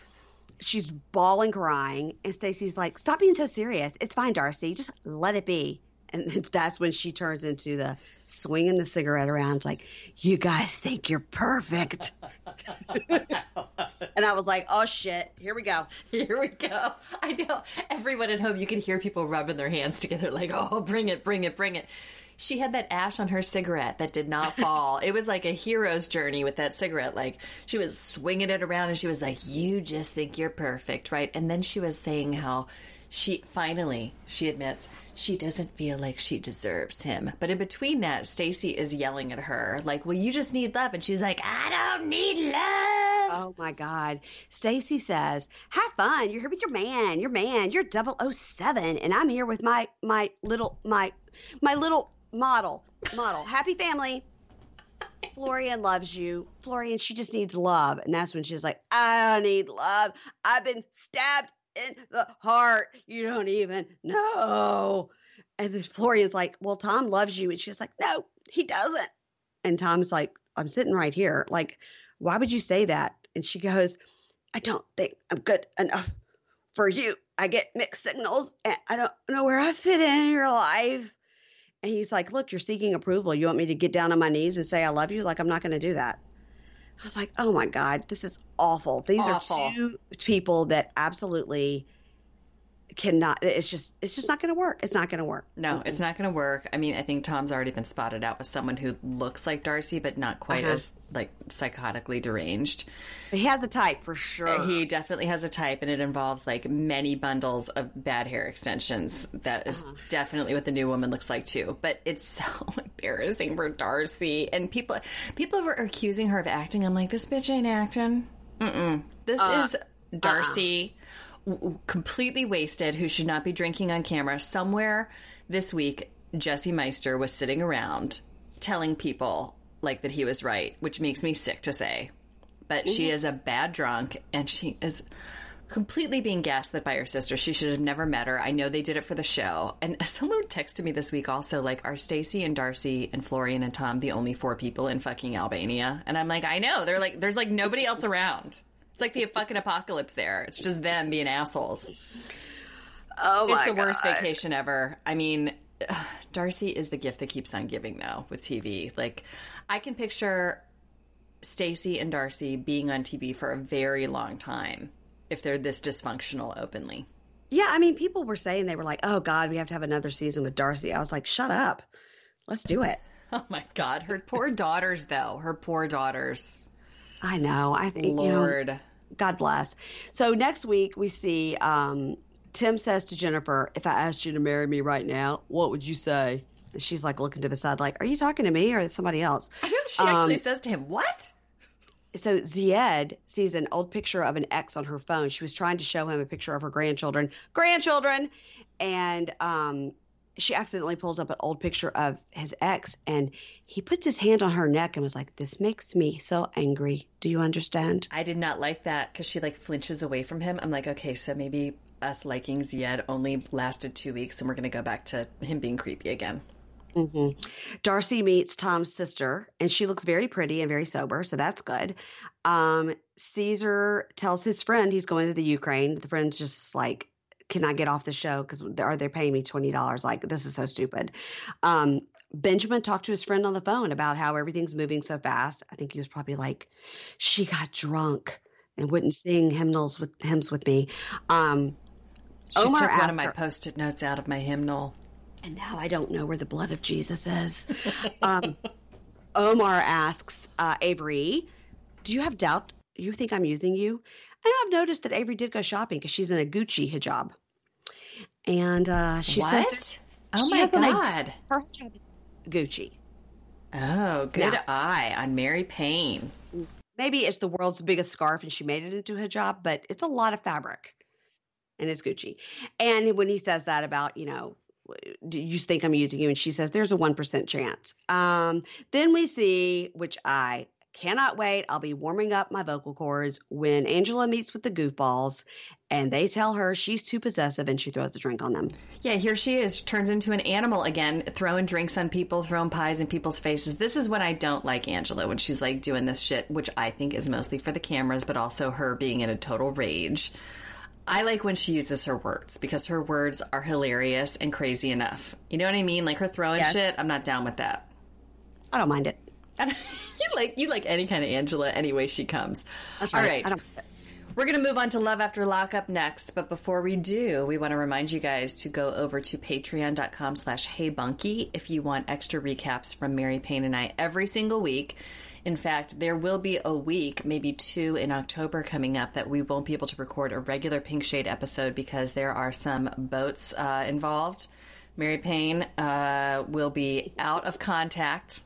she's bawling, crying. And Stacy's like, Stop being so serious. It's fine, Darcy. Just let it be. And that's when she turns into the swinging the cigarette around, like, You guys think you're perfect. and I was like, Oh shit, here we go. Here we go. I know. Everyone at home, you can hear people rubbing their hands together, like, oh, bring it, bring it, bring it. She had that ash on her cigarette that did not fall. it was like a hero's journey with that cigarette. Like, she was swinging it around and she was like, You just think you're perfect, right? And then she was saying how she finally, she admits, she doesn't feel like she deserves him. But in between that, Stacy is yelling at her, like, Well, you just need love. And she's like, I don't need love. Oh my God. Stacy says, Have fun. You're here with your man. Your man. You're 007. And I'm here with my my little my my little model. Model. Happy family. Florian loves you. Florian, she just needs love. And that's when she's like, I don't need love. I've been stabbed in the heart. You don't even know. And then Florian's like, Well, Tom loves you. And she's like, No, he doesn't. And Tom's like, I'm sitting right here. Like, why would you say that? And she goes, I don't think I'm good enough for you. I get mixed signals and I don't know where I fit in your life. And he's like, Look, you're seeking approval. You want me to get down on my knees and say I love you? Like, I'm not going to do that. I was like, Oh my God, this is awful. These Awful. are two people that absolutely cannot, it's just, it's just not going to work. It's not going to work. No, it's not going to work. I mean, I think Tom's already been spotted out with someone who looks like Darcy, but not quite Uh-huh. as like psychotically deranged. But he has a type for sure. He definitely has a type, and it involves like many bundles of bad hair extensions. That is Uh-huh. definitely what the new woman looks like too. But it's so embarrassing for Darcy, and people people were accusing her of acting. I'm like, this bitch ain't acting. Mm-mm. This Uh, is Darcy, w- w- completely wasted, who should not be drinking on camera. Somewhere this week, Jesse Meester was sitting around telling people like that he was right, which makes me sick to say. But she mm-hmm. is a bad drunk, and she is completely being gaslit by her sister. She should have never met her. I know they did it for the show. And someone texted me this week also, like, are Stacy and Darcy and Florian and Tom the only four people in fucking Albania? And I'm like, I know. They're like, there's like nobody else around. It's like the fucking apocalypse there. It's just them being assholes. Oh my It's the God. worst vacation ever. I mean, Darcy is the gift that keeps on giving, though, with TV. Like, I can picture Stacy and Darcy being on TV for a very long time if they're this dysfunctional openly. Yeah, I mean, people were saying they were like, "Oh God, we have to have another season with Darcy." I was like, "Shut up, let's do it." Oh my God. Her poor daughters, though. Her poor daughters. I know. I think you know, Lord. God bless. So next week we see um, Tim says to Jennifer, "If I asked you to marry me right now, what would you say?" And she's like looking to the side, like, "Are you talking to me or somebody else?" I don't, she actually Um, says to him, What? so Zied sees an old picture of an ex on her phone. She was trying to show him a picture of her grandchildren, grandchildren, and um, she accidentally pulls up an old picture of his ex, and he puts his hand on her neck and was like, "This makes me so angry. Do you understand?" I did not like that because she like flinches away from him. I'm like, okay, so maybe us liking Zied only lasted two weeks and we're going to go back to him being creepy again. hmm Darcy meets Tom's sister, and she looks very pretty and very sober, so that's good. Um, Caesar tells his friend he's going to the Ukraine. The friend's just like, "Can I get off the show? Because are they paying me twenty dollars? Like this is so stupid." Um, Benjamin talked to his friend on the phone about how everything's moving so fast. I think he was probably like, "She got drunk and wouldn't sing hymnals with hymns with me." Um, She Omar took one of my her- post it notes out of my hymnal. and now I don't know where the blood of Jesus is. um, Omar asks uh, Avery, "Do you have doubt? You think I'm using you?" And I've noticed that Avery did go shopping because she's in a Gucci hijab, and uh, she what? says oh my God. her hijab is Gucci. Oh, good Now- eye on Mary Payne. Maybe it's the world's biggest scarf and she made it into a hijab, but it's a lot of fabric, and it's Gucci. And when he says that about you know do you think I'm using you? And she says, there's a 1% chance. Um, then we see, which I cannot wait. I'll be warming up my vocal cords when Angela meets with the goofballs and they tell her she's too possessive and she throws a drink on them. Yeah, here she is, turns into an animal again, throwing drinks on people, throwing pies in people's faces. This is when I don't like Angela, when she's like doing this shit, which I think is mostly for the cameras, but also her being in a total rage. I like when she uses her words because her words are hilarious and crazy enough. You know what I mean? Like her throwing Yes. shit, I'm not down with that. I don't mind it. You like you like any kind of Angela any way she comes. That's All right. right. We're going to move on to Love After Lockup next, but before we do, we want to remind you guys to go over to patreon.com slash heybunkie if you want extra recaps from Mary Payne and I every single week. In fact, there will be a week, maybe two in October coming up that we won't be able to record a regular Pink Shade episode because there are some boats uh, involved. Mary Payne uh, will be out of contact,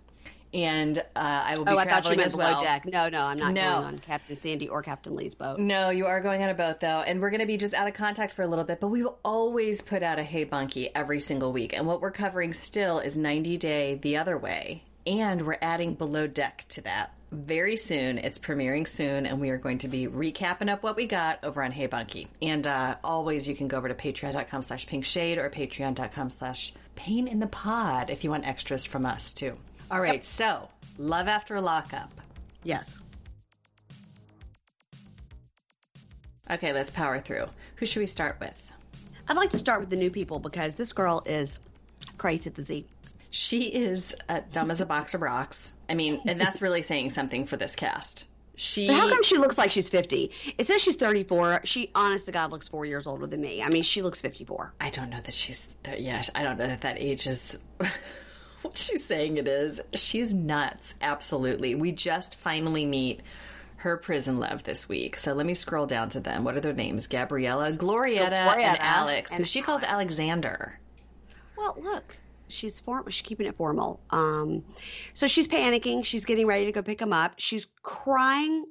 and uh, I will be oh, I thought you meant as below well. deck. No, no, I'm not No. going on Captain Sandy or Captain Lee's boat. No, you are going on a boat though, and we're going to be just out of contact for a little bit, but we will always put out a Hey Bunkie every single week. And what we're covering still is 90 Day the Other Way, and we're adding Below Deck to that very soon. It's premiering soon, and we are going to be recapping up what we got over on Hey Bunkie. And uh, always you can go over to patreon.com slash pink shade or patreon.com slash Payne in the Pod if you want extras from us too. All right, so Love After Lockup. Yes. Okay, let's power through. Who should we start with? I'd like to start with the new people because this girl is crazy at the Z. She is uh, dumb as a box of rocks. I mean, and that's really saying something for this cast. She, But how come she looks like she's 50? It says she's 34. She, honest to God, looks four years older than me. I mean, she looks 54. I don't know that she's, that, yeah, I don't know that that age is what she's saying it is. She's nuts, absolutely. We just finally meet her prison love this week. So let me scroll down to them. What are their names? Gabriella, Glorietta, and Glorietta Alex, who she calls Alexander. Well, look, she's form. She's keeping it formal. Um, so she's panicking. She's getting ready to go pick him up. She's crying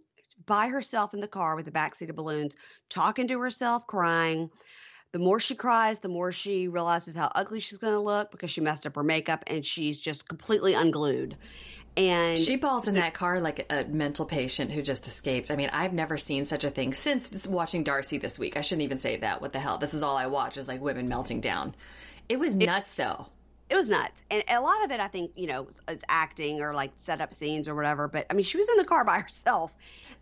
by herself in the car with the backseat of balloons, talking to herself, crying. The more she cries, the more she realizes how ugly she's going to look because she messed up her makeup and she's just completely unglued. And She falls in that car like a mental patient who just escaped. I mean, I've never seen such a thing since watching Darcy this week. I shouldn't even say that. What the hell? This is all I watch is like women melting down. It was nuts, though. it was nuts. And a lot of it, I think, you know, it's acting or like set up scenes or whatever. But I mean, she was in the car by herself.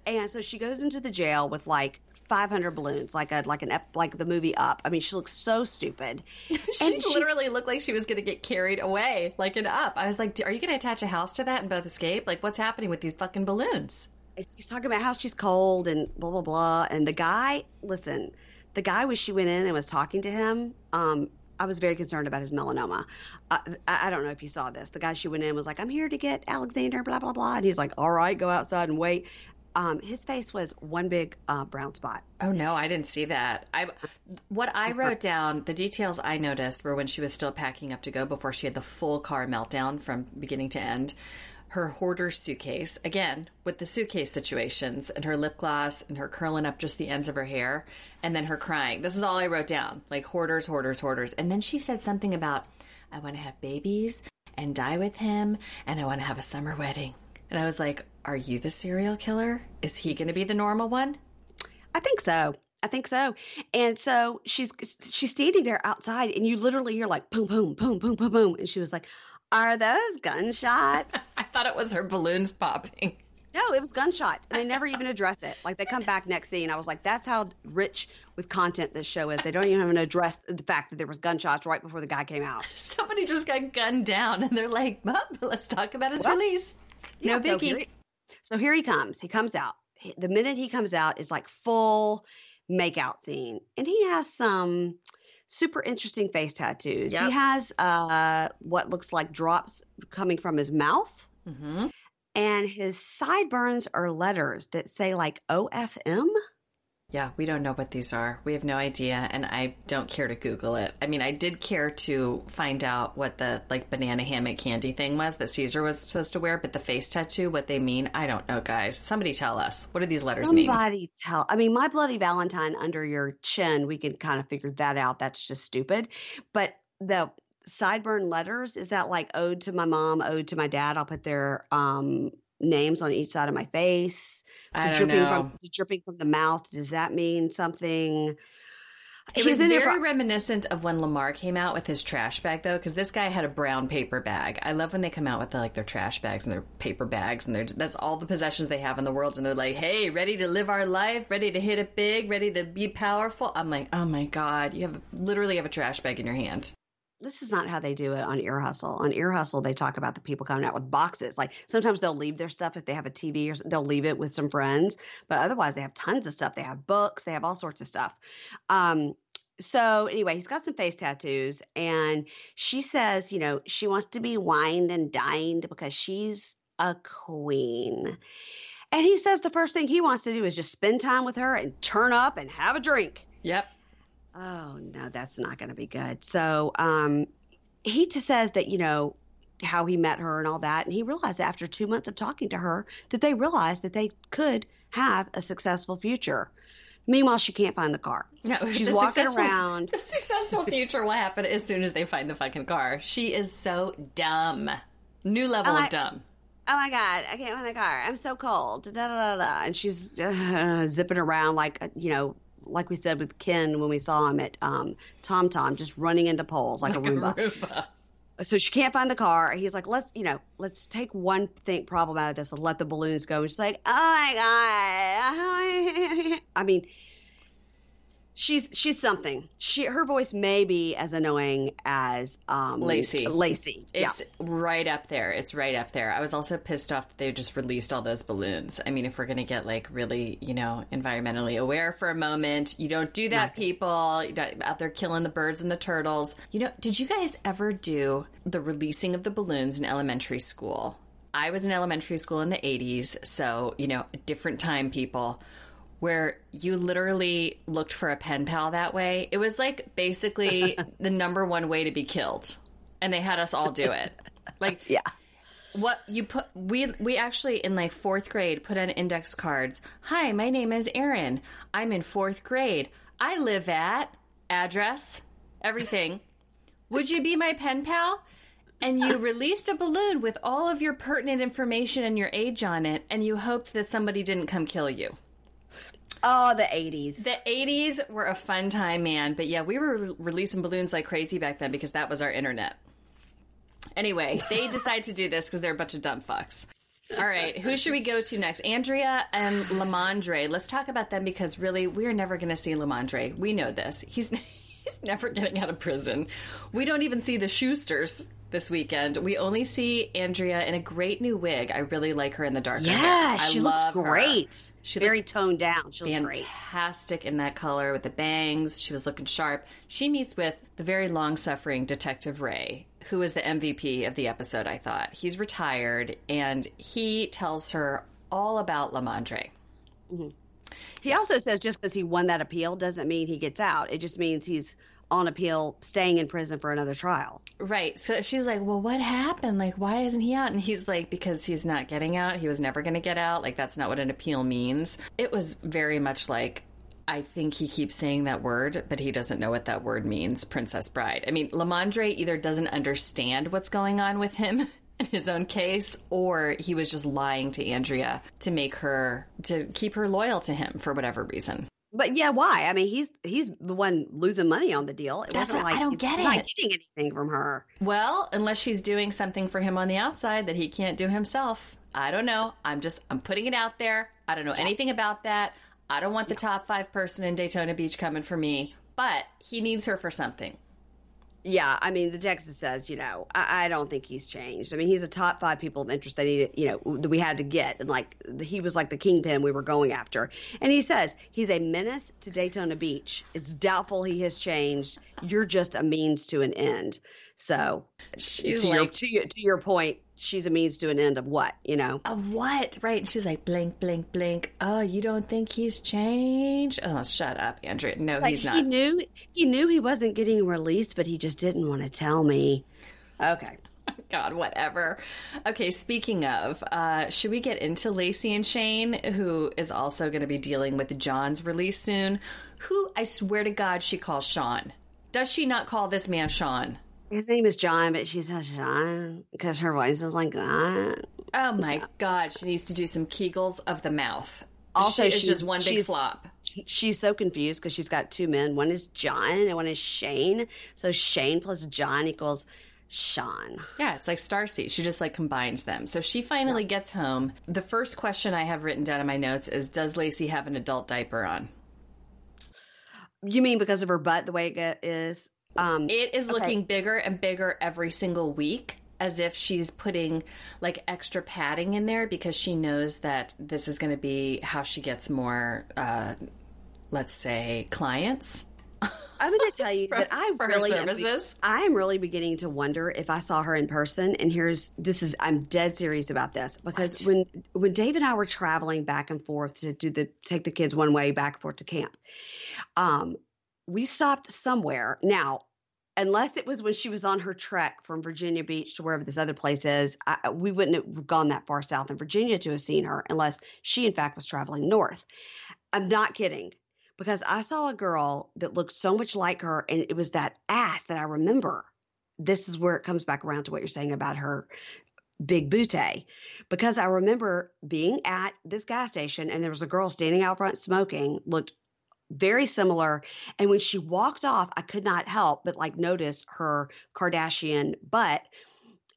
And so she goes into the jail with like 500 balloons, like a like an ep- like the movie Up. I mean, she looks so stupid. She literally looked like she was going to get carried away, like an up. I was like, "Are you going to attach a house to that and both escape? Like, what's happening with these fucking balloons?" she's talking about how she's cold and blah blah blah. And the guy, listen, the guy when she went in and was talking to him, um, I was very concerned about his melanoma. Uh, I, I don't know if you saw this. The guy she went in was like, "I'm here to get Alexander," blah blah blah, and he's like, "All right, go outside and wait." Um, his face was one big uh, brown spot. Oh no, I didn't see that. I what I wrote down, the details I noticed were when she was still packing up to go before she had the full car meltdown from beginning to end. Her hoarder suitcase, again, with the suitcase situations and her lip gloss and her curling up just the ends of her hair and then her crying. This is all I wrote down. Like hoarders, hoarders, hoarders. And then she said something about I want to have babies and die with him and I want to have a summer wedding. And I was like, are you the serial killer? Is he going to be the normal one? I think so. I think so. And so she's she's standing there outside, and you literally hear like boom, boom, boom, boom, boom, boom, and she was like, "Are those gunshots?" I thought it was her balloons popping. no, it was gunshots, and they never even address it. Like they come back next scene. I was like, "That's how rich with content this show is." They don't even have an address the fact that there was gunshots right before the guy came out. Somebody just got gunned down, and they're like, well, "Let's talk about his What? release." No Yeah, biggie. here, he, so here he comes. He comes out. The minute he comes out is like full makeout scene, and he has some super interesting face tattoos. Yep. He has uh, what looks like drops coming from his mouth, Mm-hmm. and his sideburns are letters that say like OFM. Yeah, we don't know what these are. We have no idea, and I don't care to Google it. I mean, I did care to find out what the like banana hammock candy thing was that Caesar was supposed to wear, but the face tattoo, what they mean, I don't know, guys. Somebody tell us. What do these letters mean? Somebody tell. I mean, my bloody Valentine under your chin. We can kind of figure that out. That's just stupid. But the sideburn letters is that like ode to my mom, ode to my dad. I'll put their um names on each side of my face. The I don't dripping know. from the dripping from the mouth. Does that mean something? It He's was very for- reminiscent of when Lamar came out with his trash bag, though, because this guy had a brown paper bag. I love when they come out with like their trash bags and their paper bags, and they're that's all the possessions they have in the world, and they're like, "Hey, ready to live our life, ready to hit it big, ready to be powerful." I'm like, "Oh my god, you have literally have a trash bag in your hand." This is not how they do it on Ear Hustle. On Ear Hustle, they talk about the people coming out with boxes. Like sometimes they'll leave their stuff if they have a TV or they'll leave it with some friends, but otherwise they have tons of stuff. They have books, they have all sorts of stuff. Um, so anyway, he's got some face tattoos, and she says, you know, she wants to be wined and dined because she's a queen. And he says the first thing he wants to do is just spend time with her and turn up and have a drink. Yep. Oh no, that's not going to be good. So um, he just says that you know how he met her and all that, and he realized after two months of talking to her that they realized that they could have a successful future. Meanwhile, she can't find the car. No, She's walking around. The successful future will happen as soon as they find the fucking car. She is so dumb. New level I- of dumb. Oh my god, I can't find the car. I'm so cold. Da, da, da, da. And she's uh, zipping around like uh, you know, like we said with Ken when we saw him at um, Tom Tom, just running into poles like, a Roomba. Aruba. so she can't find the car. He's like, let's, you know, let's take one thing problem out of this and let the balloons go. And she's like, oh my god. I mean, she's she's something. She her voice may be as annoying as um Lacey. Lacey. yeah. It's right up there. It's right up there. I was also pissed off that they just released all those balloons. I mean, if we're going to get like really, you know, environmentally aware for a moment, you don't do that, people. You're not out there killing the birds and the turtles. You know, did you guys ever do the releasing of the balloons in elementary school? I was in elementary school in the 80s, so, you know, different time, people where you literally looked for a pen pal that way. It was like basically the number one way to be killed. And they had us all do it. Like Yeah. what you put we we actually in like 4th grade put on index cards. Hi, my name is Erin. I'm in 4th grade. I live at address, everything. Would you be my pen pal? and you released a balloon with all of your pertinent information and your age on it, and you hoped that somebody didn't come kill you. Oh, the 80s. The 80s were a fun time, man. But yeah, we were re- releasing balloons like crazy back then because that was our internet. Anyway, they decide to do this because they're a bunch of dumb fucks. All right, who should we go to next? Andrea and Lamondre. Let's talk about them because really, we're never going to see Lamondre. We know this. He's he's never getting out of prison. We don't even see the Schusters this weekend. We only see Andrea in a great new wig. I really like her in the dark. Yeah, she looks her. great. She Very toned down. She looks great. fantastic in that color with the bangs. She was looking sharp. She meets with the very long suffering Detective Ray, who is the MVP of the episode, I thought. He's retired and he tells her all about Lamondre. Mm-hmm. He also says just because he won that appeal doesn't mean he gets out. It just means he's on appeal, staying in prison for another trial. Right. So she's like, Well, what happened? Like, why isn't he out? And he's like, Because he's not getting out. He was never going to get out. Like, that's not what an appeal means. It was very much like, I think he keeps saying that word, but he doesn't know what that word means, Princess Bride. I mean, Lamondre either doesn't understand what's going on with him in his own case, or he was just lying to Andrea to make her, to keep her loyal to him for whatever reason. But yeah, why? I mean, he's he's the one losing money on the deal. It That's wasn't what- I like don't he's get not getting anything from her. Well, unless she's doing something for him on the outside that he can't do himself. I don't know. I'm just I'm putting it out there. I don't know anything about that. I don't want the top 5 person in Daytona Beach coming for me, but he needs her for something. Yeah, I mean, the Texas says, you know, I, I don't think he's changed. I mean, he's a top five people of interest that he, you know, that we had to get, and like he was like the kingpin we were going after. And he says he's a menace to Daytona Beach. It's doubtful he has changed. You're just a means to an end. So, She's to your to your to your point, she's a means to an end of what, you know? of what? Right? And she's like blink blink blink. Oh, you don't think he's changed? Oh, shut up, Andrea. No, Like he's he not. knew he knew he wasn't getting released, but he just didn't want to tell me. Okay. God, whatever. Okay, speaking of, uh, should we get into Lacey and Shane, who is also going to be dealing with John's release soon? Who I swear to God she calls Sean. Does she not call this man Sean? His name is John, but she says Sean because her voice is like that. Oh my God, she needs to do some kegels of the mouth. Also, she she's- just one big flop. She's so confused because she's got two men. One is John and one is Shane. So Shane plus John equals Sean. Yeah, it's like Starseed. She just like combines them. So she finally gets home. The first question I have written down in my notes is Does Lacey have an adult diaper on? You mean because of her butt, the way it is? Um, It is looking bigger and bigger every single week, as if she's putting like extra padding in there because she knows that this is going to be how she gets more, uh, let's say, clients. I'm going to tell you that I for really services. I am really beginning to wonder if I saw her in person. And here's this is I'm dead serious about this because when when Dave and I were traveling back and forth to do the take the kids one way back and forth to camp, um, we stopped somewhere. Now, unless it was when she was on her trek from Virginia Beach to wherever this other place is, I, we wouldn't have gone that far south in Virginia to have seen her unless she in fact was traveling north. I'm not kidding because I saw a girl that looked so much like her, and it was that ass that I remember. This is where it comes back around to what you're saying about her big bootay, because I remember being at this gas station, and there was a girl standing out front smoking, looked very similar, and when she walked off, I could not help but like notice her Kardashian butt.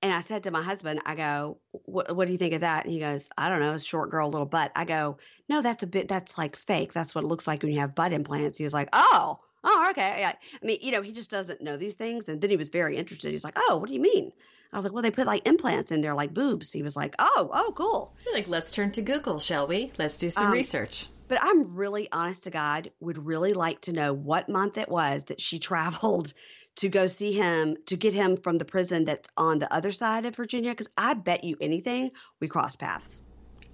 And I said to my husband, I go, what, what do you think of that? And he goes, I don't know, short girl, little butt. I go, no, that's a bit, that's like fake. That's what it looks like when you have butt implants. He was like, oh, oh, okay. Yeah. I mean, you know, he just doesn't know these things. And then he was very interested. He's like, oh, what do you mean? I was like, well, they put like implants in there, like boobs. He was like, oh, oh, cool. You're Like, let's turn to Google, shall we? Let's do some Um, research. But I'm really honest to God, would really like to know what month it was that she traveled to go see him to get him from the prison that's on the other side of Virginia. Because I bet you anything we cross paths.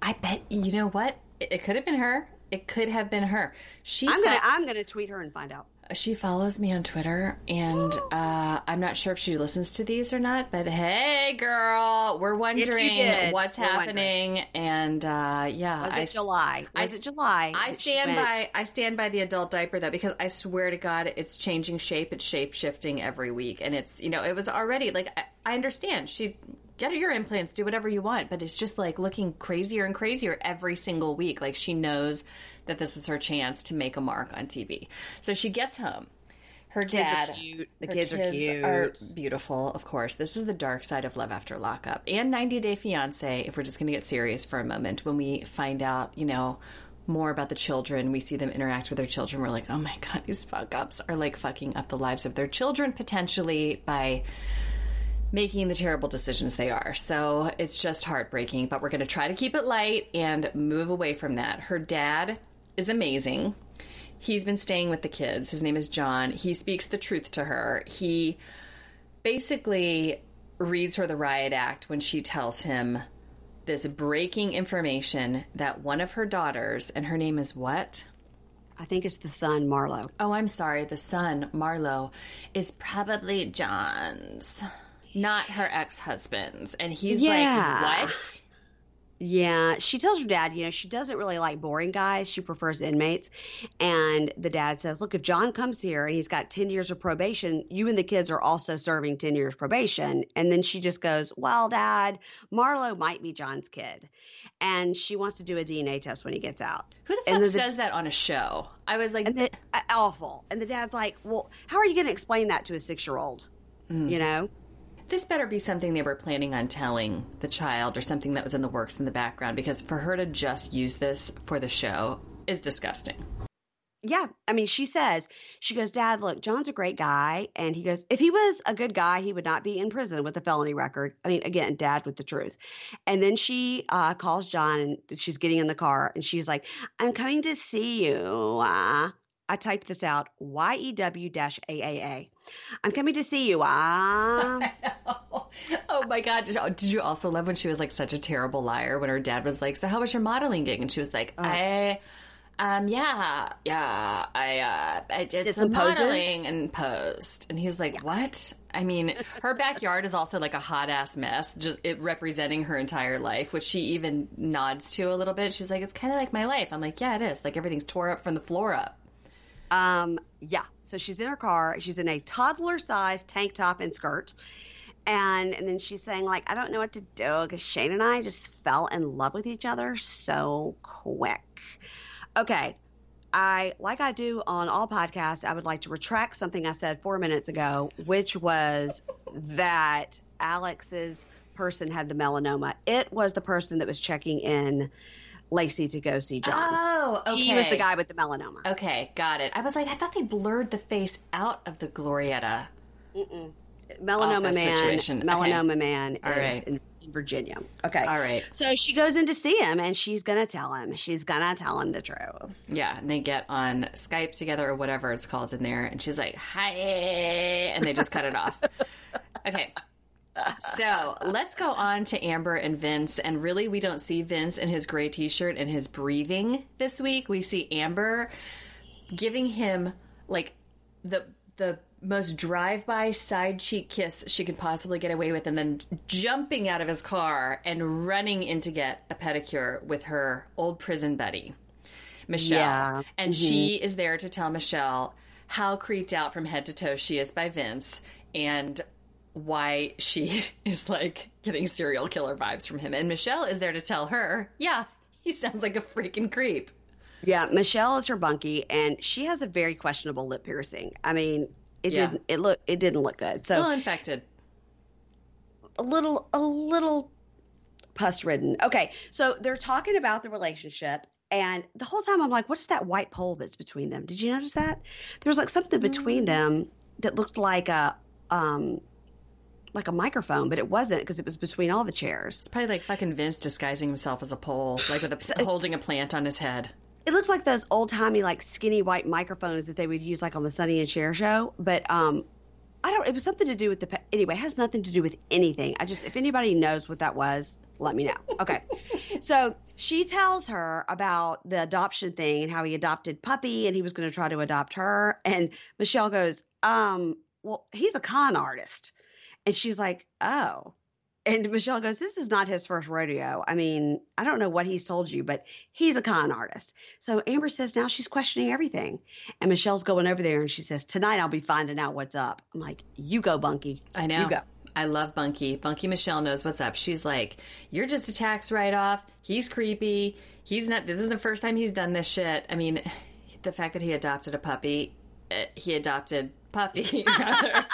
I bet, you know what? It, it could have been her. It could have been her. She I'm gonna I'm gonna tweet her and find out. She follows me on Twitter, and uh, I'm not sure if she listens to these or not. But hey, girl, we're wondering what's we're happening, and uh, yeah, Was I it July? I Was s- it July? I stand by I stand by the adult diaper though because I swear to God it's changing shape it's shape shifting every week and it's you know it was already like I, I understand she get your implants do whatever you want but it's just like looking crazier and crazier every single week like she knows that this is her chance to make a mark on TV so she gets home her Kids are dad cute. The her kids are cute. are beautiful, of course. This is the dark side of Love After Lockup and 90 Day Fiance. If we're just going to get serious for a moment, when we find out, you know, more about the children, we see them interact with their children. We're like, oh my god, these fuck ups are like fucking up the lives of their children potentially by making the terrible decisions they are. So it's just heartbreaking, but we're going to try to keep it light and move away from that. Her dad is amazing. He's been staying with the kids. His name is John. He speaks the truth to her. He basically reads her the riot act when she tells him this breaking information that one of her daughters, and her name is what? I think it's the son, Marlo. Oh, I'm sorry. The son, Marlo, is probably John's, not her ex husband's. And he's Yeah. like, What? Yeah, she tells her dad, you know, she doesn't really like boring guys. She prefers inmates. And the dad says, Look, if John comes here and he's got 10 years of probation, you and the kids are also serving 10 years probation. And then she just goes, Well, dad, Marlo might be John's kid. And she wants to do a DNA test when he gets out. Who the fuck the- says that on a show? I was like, And the, uh, awful. And the dad's like, Well, how are you going to explain that to a six year old? You know? This better be something they were planning on telling the child or something that was in the works in the background because for her to just use this for the show is disgusting. Yeah. I mean, she says, she goes, Dad, look, John's a great guy. And he goes, if he was a good guy, he would not be in prison with a felony record. I mean, again, dad with the truth. And then she uh, calls John and she's getting in the car and she's like, I'm coming to see you. Uh, I typed this out Y E W dash AAA. I'm coming to see you. Uh. oh my god! Did you, also love when she was like such a terrible liar when her dad was like, "So how was your modeling gig?" And she was like, "I, um, yeah, yeah, I, uh, I did, Did some some modeling and posed." And he's like, "What?" I mean, her backyard is also like a hot ass mess, just it representing her entire life, which she even nods to a little bit. She's like, "It's kind of like my life." I'm like, "Yeah, it is. Like everything's tore up from the floor up." Um, yeah. So she's in her car. She's in a toddler sized tank top and skirt. And, and then she's saying, like, I don't know what to do because Shane and I just fell in love with each other so quick. Okay. I, like I do on all podcasts, I would like to retract something I said four minutes ago, which was that Alex's person had the melanoma. It was the person that was checking in Lacey to go see John. Oh, okay. He was the guy with the melanoma. Okay, got it. I was like, I thought they blurred the face out of the Glorietta. melanoma man situation. Okay. melanoma man All is right. in, in virginia okay All right. so she goes in to see him and she's gonna tell him she's gonna tell him the truth Yeah, and they get on Skype together or whatever it's called in there, and she's like, "Hi," and they just cut it off. Okay. So let's go on to Amber and Vince. And really, we don't see Vince in his gray t shirt and his breathing this week. We see Amber giving him like the the most drive by side cheek kiss she could possibly get away with, and then jumping out of his car and running in to get a pedicure with her old prison buddy. Michelle. Yeah. And she mm-hmm. is there to tell Michelle how creeped out from head to toe she is by Vince and why she is like getting serial killer vibes from him. And Michelle is there to tell her, yeah, he sounds like a freaking creep. yeah michelle is her bunkie and she has a very questionable lip piercing i mean it Yeah. didn't it look it didn't look good so Well infected. a little a little pus ridden. Okay, so they're talking about the relationship and the whole time I'm like, what's that white pole that's between them? Did you notice that? There was like something between them that looked like a um like a microphone, but it wasn't because it was between all the chairs. It's probably like fucking Vince disguising himself as a pole, like with a, it's- holding a plant on his head. It looks like those old timey like skinny white microphones that they would use like on the Sonny and Cher show, but um I don't it was something to do with the anyway, it has nothing to do with anything. I just if anybody knows what that was, let me know. Okay. so she tells her about the adoption thing and how he adopted Puppy and he was going to try to adopt her. And Michelle goes, um, well, he's a con artist. And she's like, oh. And Michelle goes, This is not his first rodeo. I mean, I don't know what he's told you, but he's a con artist. So Amber says now she's questioning everything. And Michelle's going over there and she says, Tonight I'll be finding out what's up. I'm like, You go, Bunkie. I know. You go. I love Bunkie. Bunkie Michelle knows what's up. She's like, You're just a tax write off. He's creepy. He's not, this is the first time he's done this shit. I mean, the fact that he adopted a puppy, uh, he adopted puppy, rather.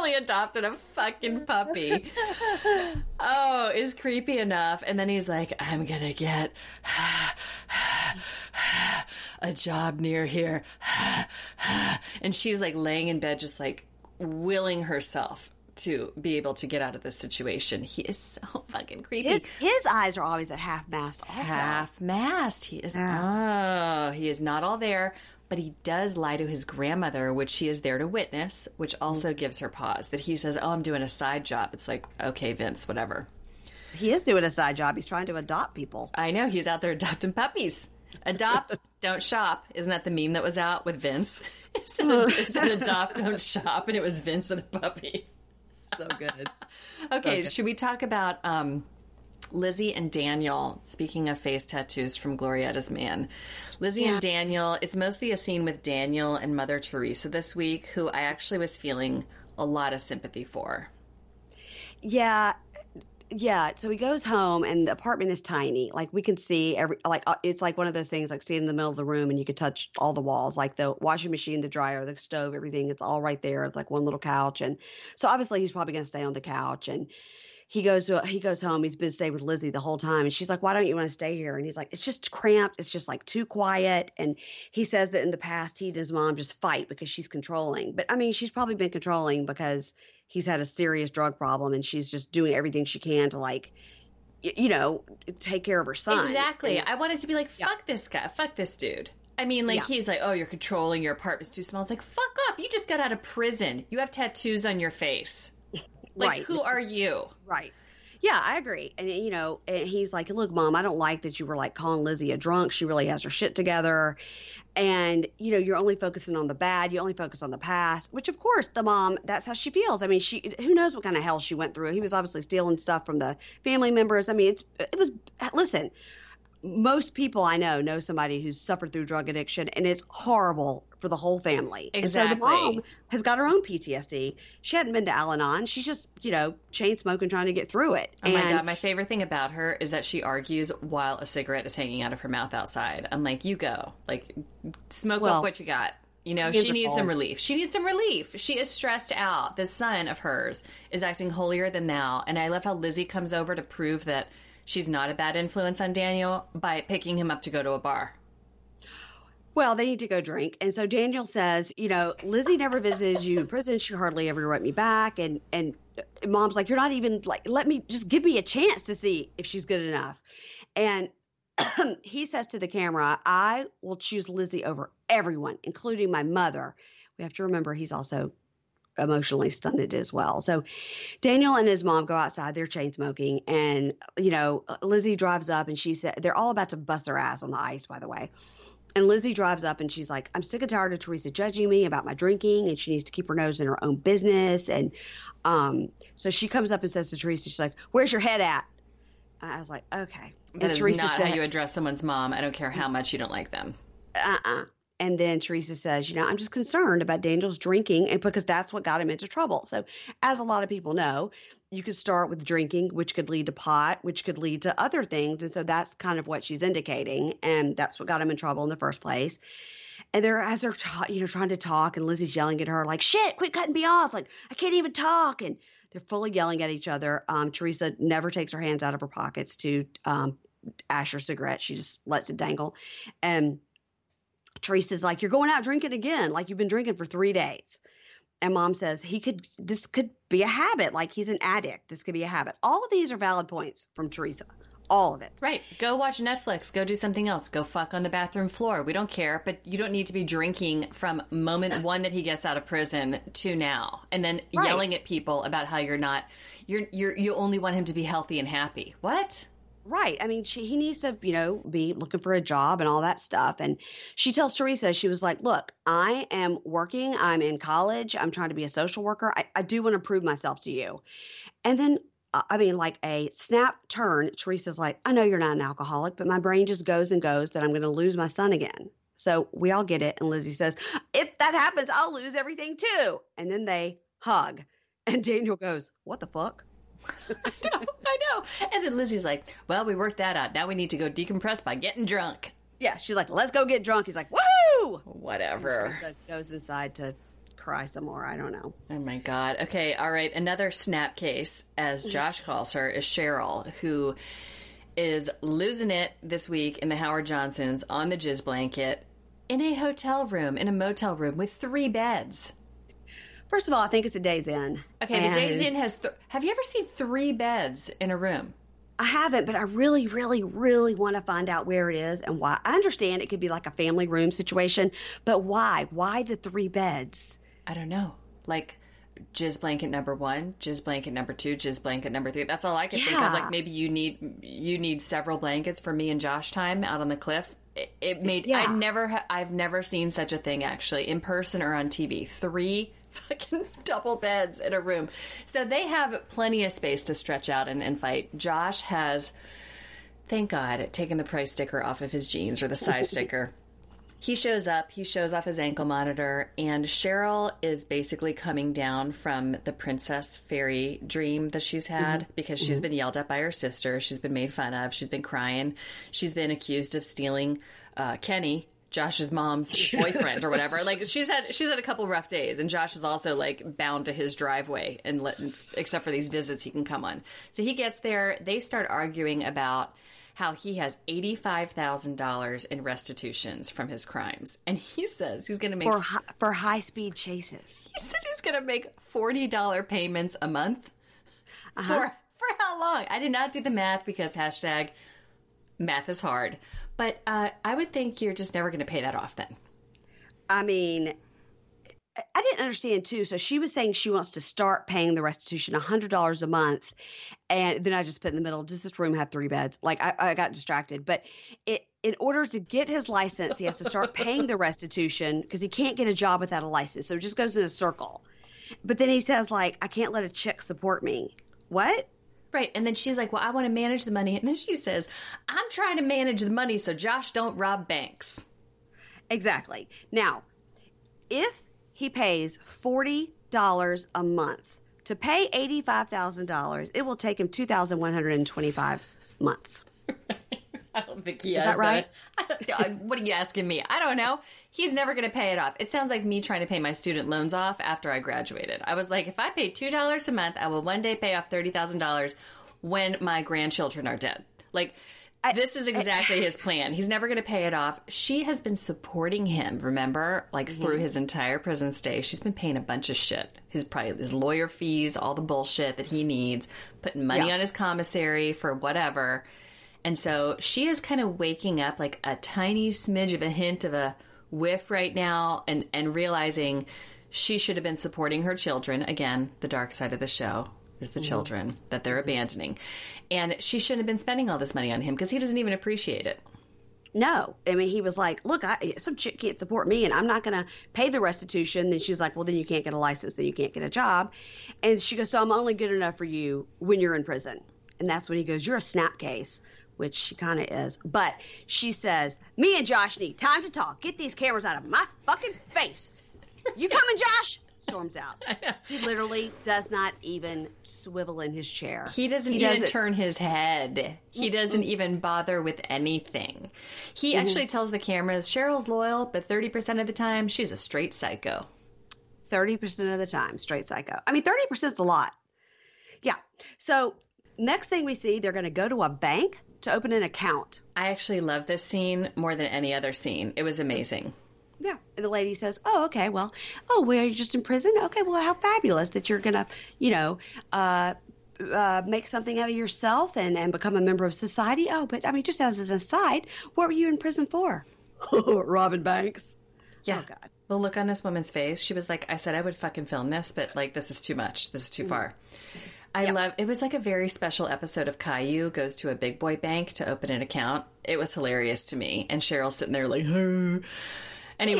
literally adopted a fucking puppy. oh, is creepy enough. And then he's like, I'm gonna get a job near here. and she's like laying in bed, just like willing herself to be able to get out of this situation. He is so fucking creepy. His, his eyes are always at half mast. Also. Half mast. He is. Yeah. Oh, he is not all there but he does lie to his grandmother, which she is there to witness, which also gives her pause. That he says, "Oh, I'm doing a side job." It's like, okay, Vince, whatever. He is doing a side job. He's trying to adopt people. I know he's out there adopting puppies. Adopt, don't shop. Isn't that the meme that was out with Vince? it, said, it said adopt, don't shop, and it was Vince and a puppy. So good. okay, should we talk about um, Lizzie and Daniel, speaking of face tattoos from Glorietta's man, Lizzie yeah. and Daniel, it's mostly a scene with Daniel and Mother Teresa this week, who I actually was feeling a lot of sympathy for. Yeah. Yeah, so he goes home and the apartment is tiny. Like we can see every like uh, it's like one of those things like staying in the middle of the room and you could touch all the walls, like the washing machine, the dryer, the stove, everything. It's all right there. It's like one little couch and so obviously he's probably going to stay on the couch and he goes to he goes home. He's been staying with Lizzie the whole time, and she's like, "Why don't you want to stay here?" And he's like, "It's just cramped. It's just like too quiet." And he says that in the past he and his mom just fight because she's controlling. But I mean, she's probably been controlling because he's had a serious drug problem, and she's just doing everything she can to like you know, take care of her son. Exactly. And, I wanted to be like, fuck yeah. this guy, fuck this dude. I mean, like, yeah. he's like, oh, you're controlling, your apartment's too small. It's like, fuck off. You just got out of prison. You have tattoos on your face. Like, right. who are you? Right. Yeah, I agree. And you know, and he's like, "Look, mom, I don't like that you were like calling Lizzie a drunk. She really has her shit together." And you know, you're only focusing on the bad. You only focus on the past, which of course, the mom, that's how she feels. I mean, she who knows what kind of hell she went through. He was obviously stealing stuff from the family members. I mean, it's it was listen, most people I know know somebody who's suffered through drug addiction, and it's horrible for the whole family. Exactly. And so the mom has got her own PTSD. She hadn't been to Al-Anon. She's just, you know, chain smoking, trying to get through it. Oh and, my god, my favorite thing about her is that she argues while a cigarette is hanging out of her mouth outside. I'm like, you go, like, smoke well, up what you got. You know, she needs some relief. She needs some relief. She is stressed out. This son of hers is acting holier than thou. And I love how Lizzie comes over to prove that she's not a bad influence on Daniel by picking him up to go to a bar. Well, they need to go drink. And so Daniel says, you know, Lizzie never visited you in prison. She hardly ever wrote me back. And, and mom's like, you're not even like, let me just give me a chance to see if she's good enough. And he says to the camera, I will choose Lizzie over everyone, including my mother. We have to remember he's also emotionally stunted as well. So Daniel and his mom go outside, they're chain smoking, and you know, Lizzie drives up and she said they're all about to bust their ass on the ice, by the way. And Lizzie drives up and she's like, I'm sick and tired of Teresa judging me about my drinking, and she needs to keep her nose in her own business. And um, so she comes up and says to Teresa, she's like, Where's your head at? I was like, okay. That and is Teresa not said, how you address someone's mom. I don't care how much you don't like them. Uh uh-uh. uh and then Teresa says, you know, I'm just concerned about Daniel's drinking and because that's what got him into trouble. So, as a lot of people know, you could start with drinking, which could lead to pot, which could lead to other things. And so that's kind of what she's indicating. And that's what got him in trouble in the first place. And they're, as they're, ta- you know, trying to talk, and Lizzie's yelling at her, like, shit, quit cutting me off. Like, I can't even talk. And they're fully yelling at each other. Um, Teresa never takes her hands out of her pockets to um, ash her cigarette. She just lets it dangle. And Teresa's like, You're going out drinking again, like you've been drinking for three days. And mom says, He could, this could be a habit. Like he's an addict. This could be a habit. All of these are valid points from Teresa. all of it. Right. Go watch Netflix. Go do something else. Go fuck on the bathroom floor. We don't care, but you don't need to be drinking from moment one that he gets out of prison to now, and then Right. yelling at people about how you're not. You're you're you only want him to be healthy and happy. What? Right. I mean, she, he needs to, you know, be looking for a job and all that stuff. And she tells Teresa, she was like, Look, I am working. I'm in college. I'm trying to be a social worker. I, I do want to prove myself to you. And then, uh, I mean, like a snap turn, Teresa's like, I know you're not an alcoholic, but my brain just goes and goes that I'm going to lose my son again. So we all get it. And Lizzie says, If that happens, I'll lose everything too. And then they hug. And Daniel goes, What the fuck? I know. I know. And then Lizzie's like, "Well, we worked that out. Now we need to go decompress by getting drunk." Yeah. She's like, Let's go get drunk. He's like, Woohoo! Whatever. Goes inside to cry some more. I don't know. Oh my god. Okay, all right. Another snap case, as mm-hmm. Josh calls her, is Cheryl, who is losing it this week in the Howard Johnsons on the jizz blanket in a hotel room, in a motel room with three beds. First of all, I think it's a Days Inn. Okay, the Days Inn has. Th- have you ever seen three beds in a room? I haven't, but I really, really, really want to find out where it is and why. I understand it could be like a family room situation, but why? Why the three beds? I don't know. Like jizz blanket number one, jizz blanket number two, jizz blanket number three. That's all I can think of. Like maybe you need you need several blankets for me and Josh time out on the cliff. It, it made Yeah. I never I've never seen such a thing actually in person or on TV. Three fucking double beds in a room. So they have plenty of space to stretch out and, and fight. Josh has thank God taken the price sticker off of his jeans or the size sticker. He shows up, he shows off his ankle monitor, and Cheryl is basically coming down from the princess fairy dream that she's had because she's been yelled at by her sister. She's been made fun of. She's been crying. She's been accused of stealing uh, Kenny. Josh's mom's boyfriend or whatever. Like she's had she's had a couple rough days, and Josh is also like bound to his driveway, and let, except for these visits he can come on. So he gets there. They start arguing about how he has $85,000 in restitutions from his crimes. And he says he's going to make For hi- for high speed chases. he said he's going to make $40 payments a month. Uh-huh. For for how long? I did not do the math because hashtag math is hard. But uh, I would think you're just never going to pay that off then. I mean, I- didn't understand too. So she was saying she wants to start paying the restitution hundred dollars a month, and then I just put in the middle. Does this room have three beds? Like I, I got distracted, but it in order to get his license, he has to start paying the restitution because he can't get a job without a license. So it just goes in a circle. But then he says like, I can't let a chick support me. What? Right. And then she's like, Well, I want to manage the money. And then she says, I'm trying to manage the money so Josh don't rob banks. Exactly. Now, if he pays forty dollars a month to pay eighty-five thousand dollars, it will take him two thousand one hundred and twenty-five months. I don't think he Is has that right? I don't- uh, what are you asking me? I don't know. He's never going to pay it off. It sounds like me trying to pay my student loans off after I graduated. I was like, if I pay two dollars a month, I will one day pay off thirty thousand dollars when my grandchildren are dead. Like. this is exactly his plan. He's never going to pay it off. She has been supporting him, remember, like mhm. through his entire prison stay. She's been paying a bunch of shit. His probably his lawyer fees, all the bullshit that he needs, putting money Yeah. on his commissary for whatever. And so she is kind of waking up like a tiny smidge of a hint of a whiff right now and, and realizing she should have been supporting her children. Again, the dark side of the show is the mm-hmm. children that they're mm-hmm. abandoning. And she shouldn't have been spending all this money on him because he doesn't even appreciate it. No, I mean he was like, "Look, I, some chick can't support me, and I'm not going to pay the restitution." Then she's like, "Well, then you can't get a license, then you can't get a job," and she goes, "So I'm only good enough for you when you're in prison." And that's when he goes, "You're a snap case," which she kind of is. But she says, "Me and Josh need time to talk. Get these cameras out of my fucking face. You coming, Josh?" Storms out. He literally does not even swivel in his chair. He doesn't even doesn't- turn his head. He doesn't even bother with anything. He mm-hmm. actually tells the cameras Cheryl's loyal, but 30% of the time, she's a straight psycho. Thirty percent of the time, straight psycho. I mean, thirty percent is a lot. Yeah. So next thing we see, they're going to go to a bank to open an account. I actually love this scene more than any other scene. It was amazing. Yeah. And the lady says, "Oh, okay. Well, oh, well, you're just in prison. Okay. Well, how fabulous that you're going to, you know, uh, uh, make something out of yourself and, and become a member of society. Oh, but I mean, just as an aside, what were you in prison for? Robin Banks. Yeah. Oh, God. Well, look on this woman's face. She was like, I said I would fucking film this, but like, this is too much. This is too far. I yep. love it was like a very special episode of Caillou goes to a big boy bank to open an account. It was hilarious to me. And Cheryl's sitting there like, Anyway,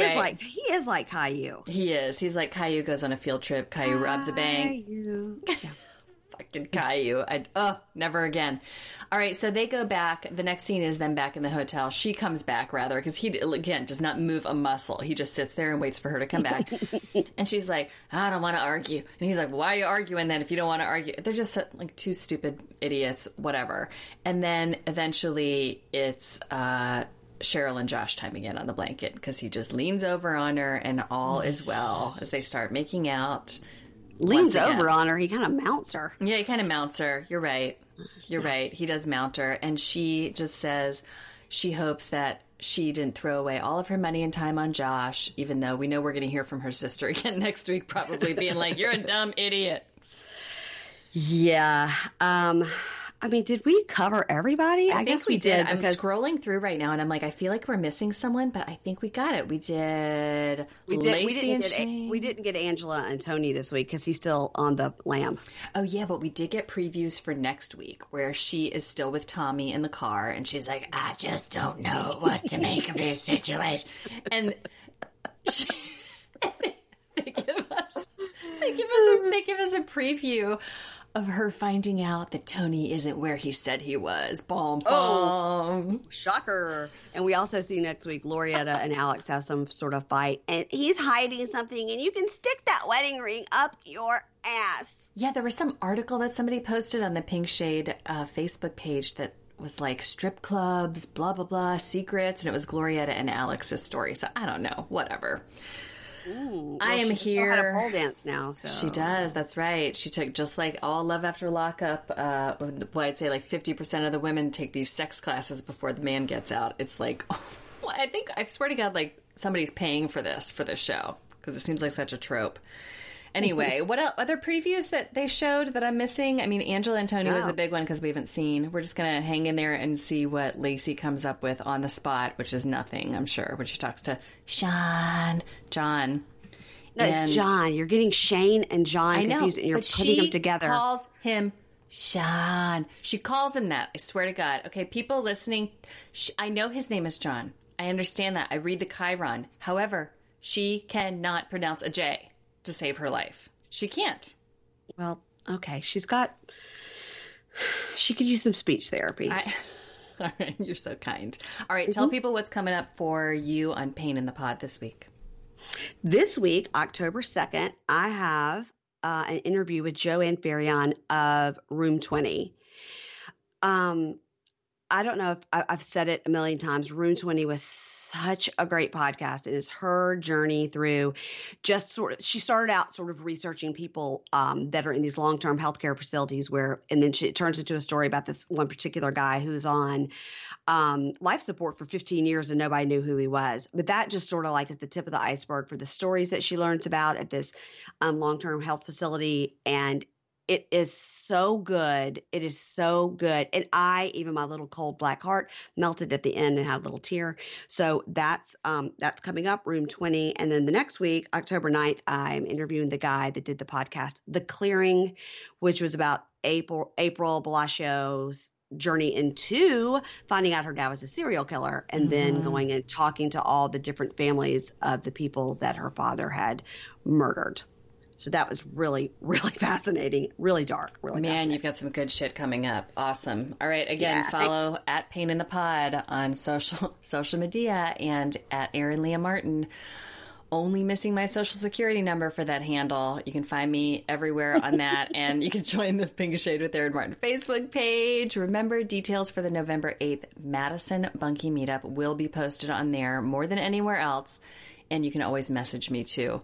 he is like he is like Caillou. He is. He's like Caillou goes on a field trip. Caillou robs a bank. Yeah fucking Caillou. I oh, never again. All right, so they go back. The next scene is them back in the hotel. She comes back rather because he again does not move a muscle. He just sits there and waits for her to come back. and she's like, "I don't want to argue." And he's like, "Why are you arguing then if you don't want to argue?" They're just like two stupid idiots, whatever. And then eventually it's uh Cheryl and Josh time again on the blanket because he just leans over on her and all is well as they start making out leans over on her. He kind of mounts her. Yeah, he kind of mounts her. You're right. You're right. He does mount her. And she just says she hopes that she didn't throw away all of her money and time on Josh, even though we know we're going to hear from her sister again next week, probably being like, You're a dumb idiot. Yeah. Um, I mean, did we cover everybody? I, I guess we, we did. did I'm scrolling through right now, and I'm like, I feel like we're missing someone, but I think we got it. We did. We did. we didn't get. A, we didn't get Angela and Tony this week because he's still on the lam. Oh yeah, but we did get previews for next week where she is still with Tommy in the car, and she's like, I just don't know what to make of this situation, and. She, they give us they give us a, they give us a preview of her finding out that Tony isn't where he said he was. Boom, boom. Oh, shocker. And we also see next week Glorietta and Alex have some sort of fight, and he's hiding something, and you can stick that wedding ring up your ass. Yeah, there was some article that somebody posted on the Pink Shade uh, Facebook page that was like strip clubs, blah, blah, blah, secrets, and it was Glorietta and Alex's story. So I don't know, whatever. Ooh, well, I am here. Pole dance now? So she does. That's right. She took just like all love after lockup. Uh, well, I'd say like fifty percent of the women take these sex classes before the man gets out. It's like, I think I swear to God, like somebody's paying for this for this show because it seems like such a trope. Anyway, what else, other previews that they showed that I'm missing? I mean, Angela and Tony was the big one because we haven't seen. We're just gonna hang in there and see what Lacey comes up with on the spot, which is nothing, I'm sure, when she talks to Sean, John. No, and it's John. You're getting Shane and John I know, confused, and you're putting them together. She calls him Sean. She calls him that. I swear to God. Okay, people listening, I know his name is John. I understand that. I read the Chiron. However, she cannot pronounce a J to save her life. She can't. Well, okay. She's got. She could use some speech therapy. I, all right, you're so kind. All right, mm-hmm. tell people what's coming up for you on Payne in the Pod this week. This week, October 2nd, I have uh, an interview with Joanne Faryon of Room 20. Um, I don't know if I, have said it a million times. Room 20 was such a great podcast. It is her journey through just sort of, she started out sort of researching people um, that are in these long term healthcare facilities where, and then she, it turns into a story about this one particular guy who's on um, life support for 15 years and nobody knew who he was. But that just sort of like is the tip of the iceberg for the stories that she learns about at this um, long term health facility. And it is so good. It is so good. And I, even my little cold black heart, melted at the end and had a little tear. So that's um that's coming up, room 20. And then the next week, October 9th, I'm interviewing the guy that did the podcast, The Clearing, which was about April April Balascio's journey into finding out her dad was a serial killer and mm-hmm. then going and talking to all the different families of the people that her father had murdered. So that was really, really fascinating, really dark, really. Man, you've got some good shit coming up. Awesome. All right, again, yeah, follow thanks. at Payne in the Pod on social social media and at Erin Leah Martin. Only missing my social security number for that handle. You can find me everywhere on that, and you can join the Pink Shade with Erin Martin Facebook page. Remember, details for the November eighth Madison Bunkie meetup will be posted on there more than anywhere else and you can always message me too.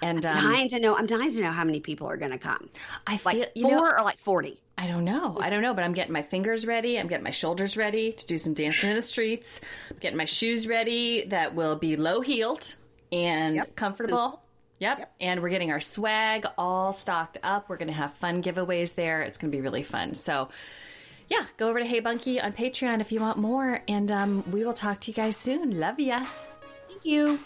And I'm um, dying to know. I'm dying to know how many people are going to come. I feel like four know, or like forty. I don't know. I don't know, but I'm getting my fingers ready. I'm getting my shoulders ready to do some dancing in the streets. I'm getting my shoes ready that will be low heeled and yep. comfortable. Yep. yep. And we're getting our swag all stocked up. We're going to have fun giveaways there. It's going to be really fun. So, yeah, go over to Hey Bunkie on Patreon if you want more. And um, we will talk to you guys soon. Love ya. Thank you.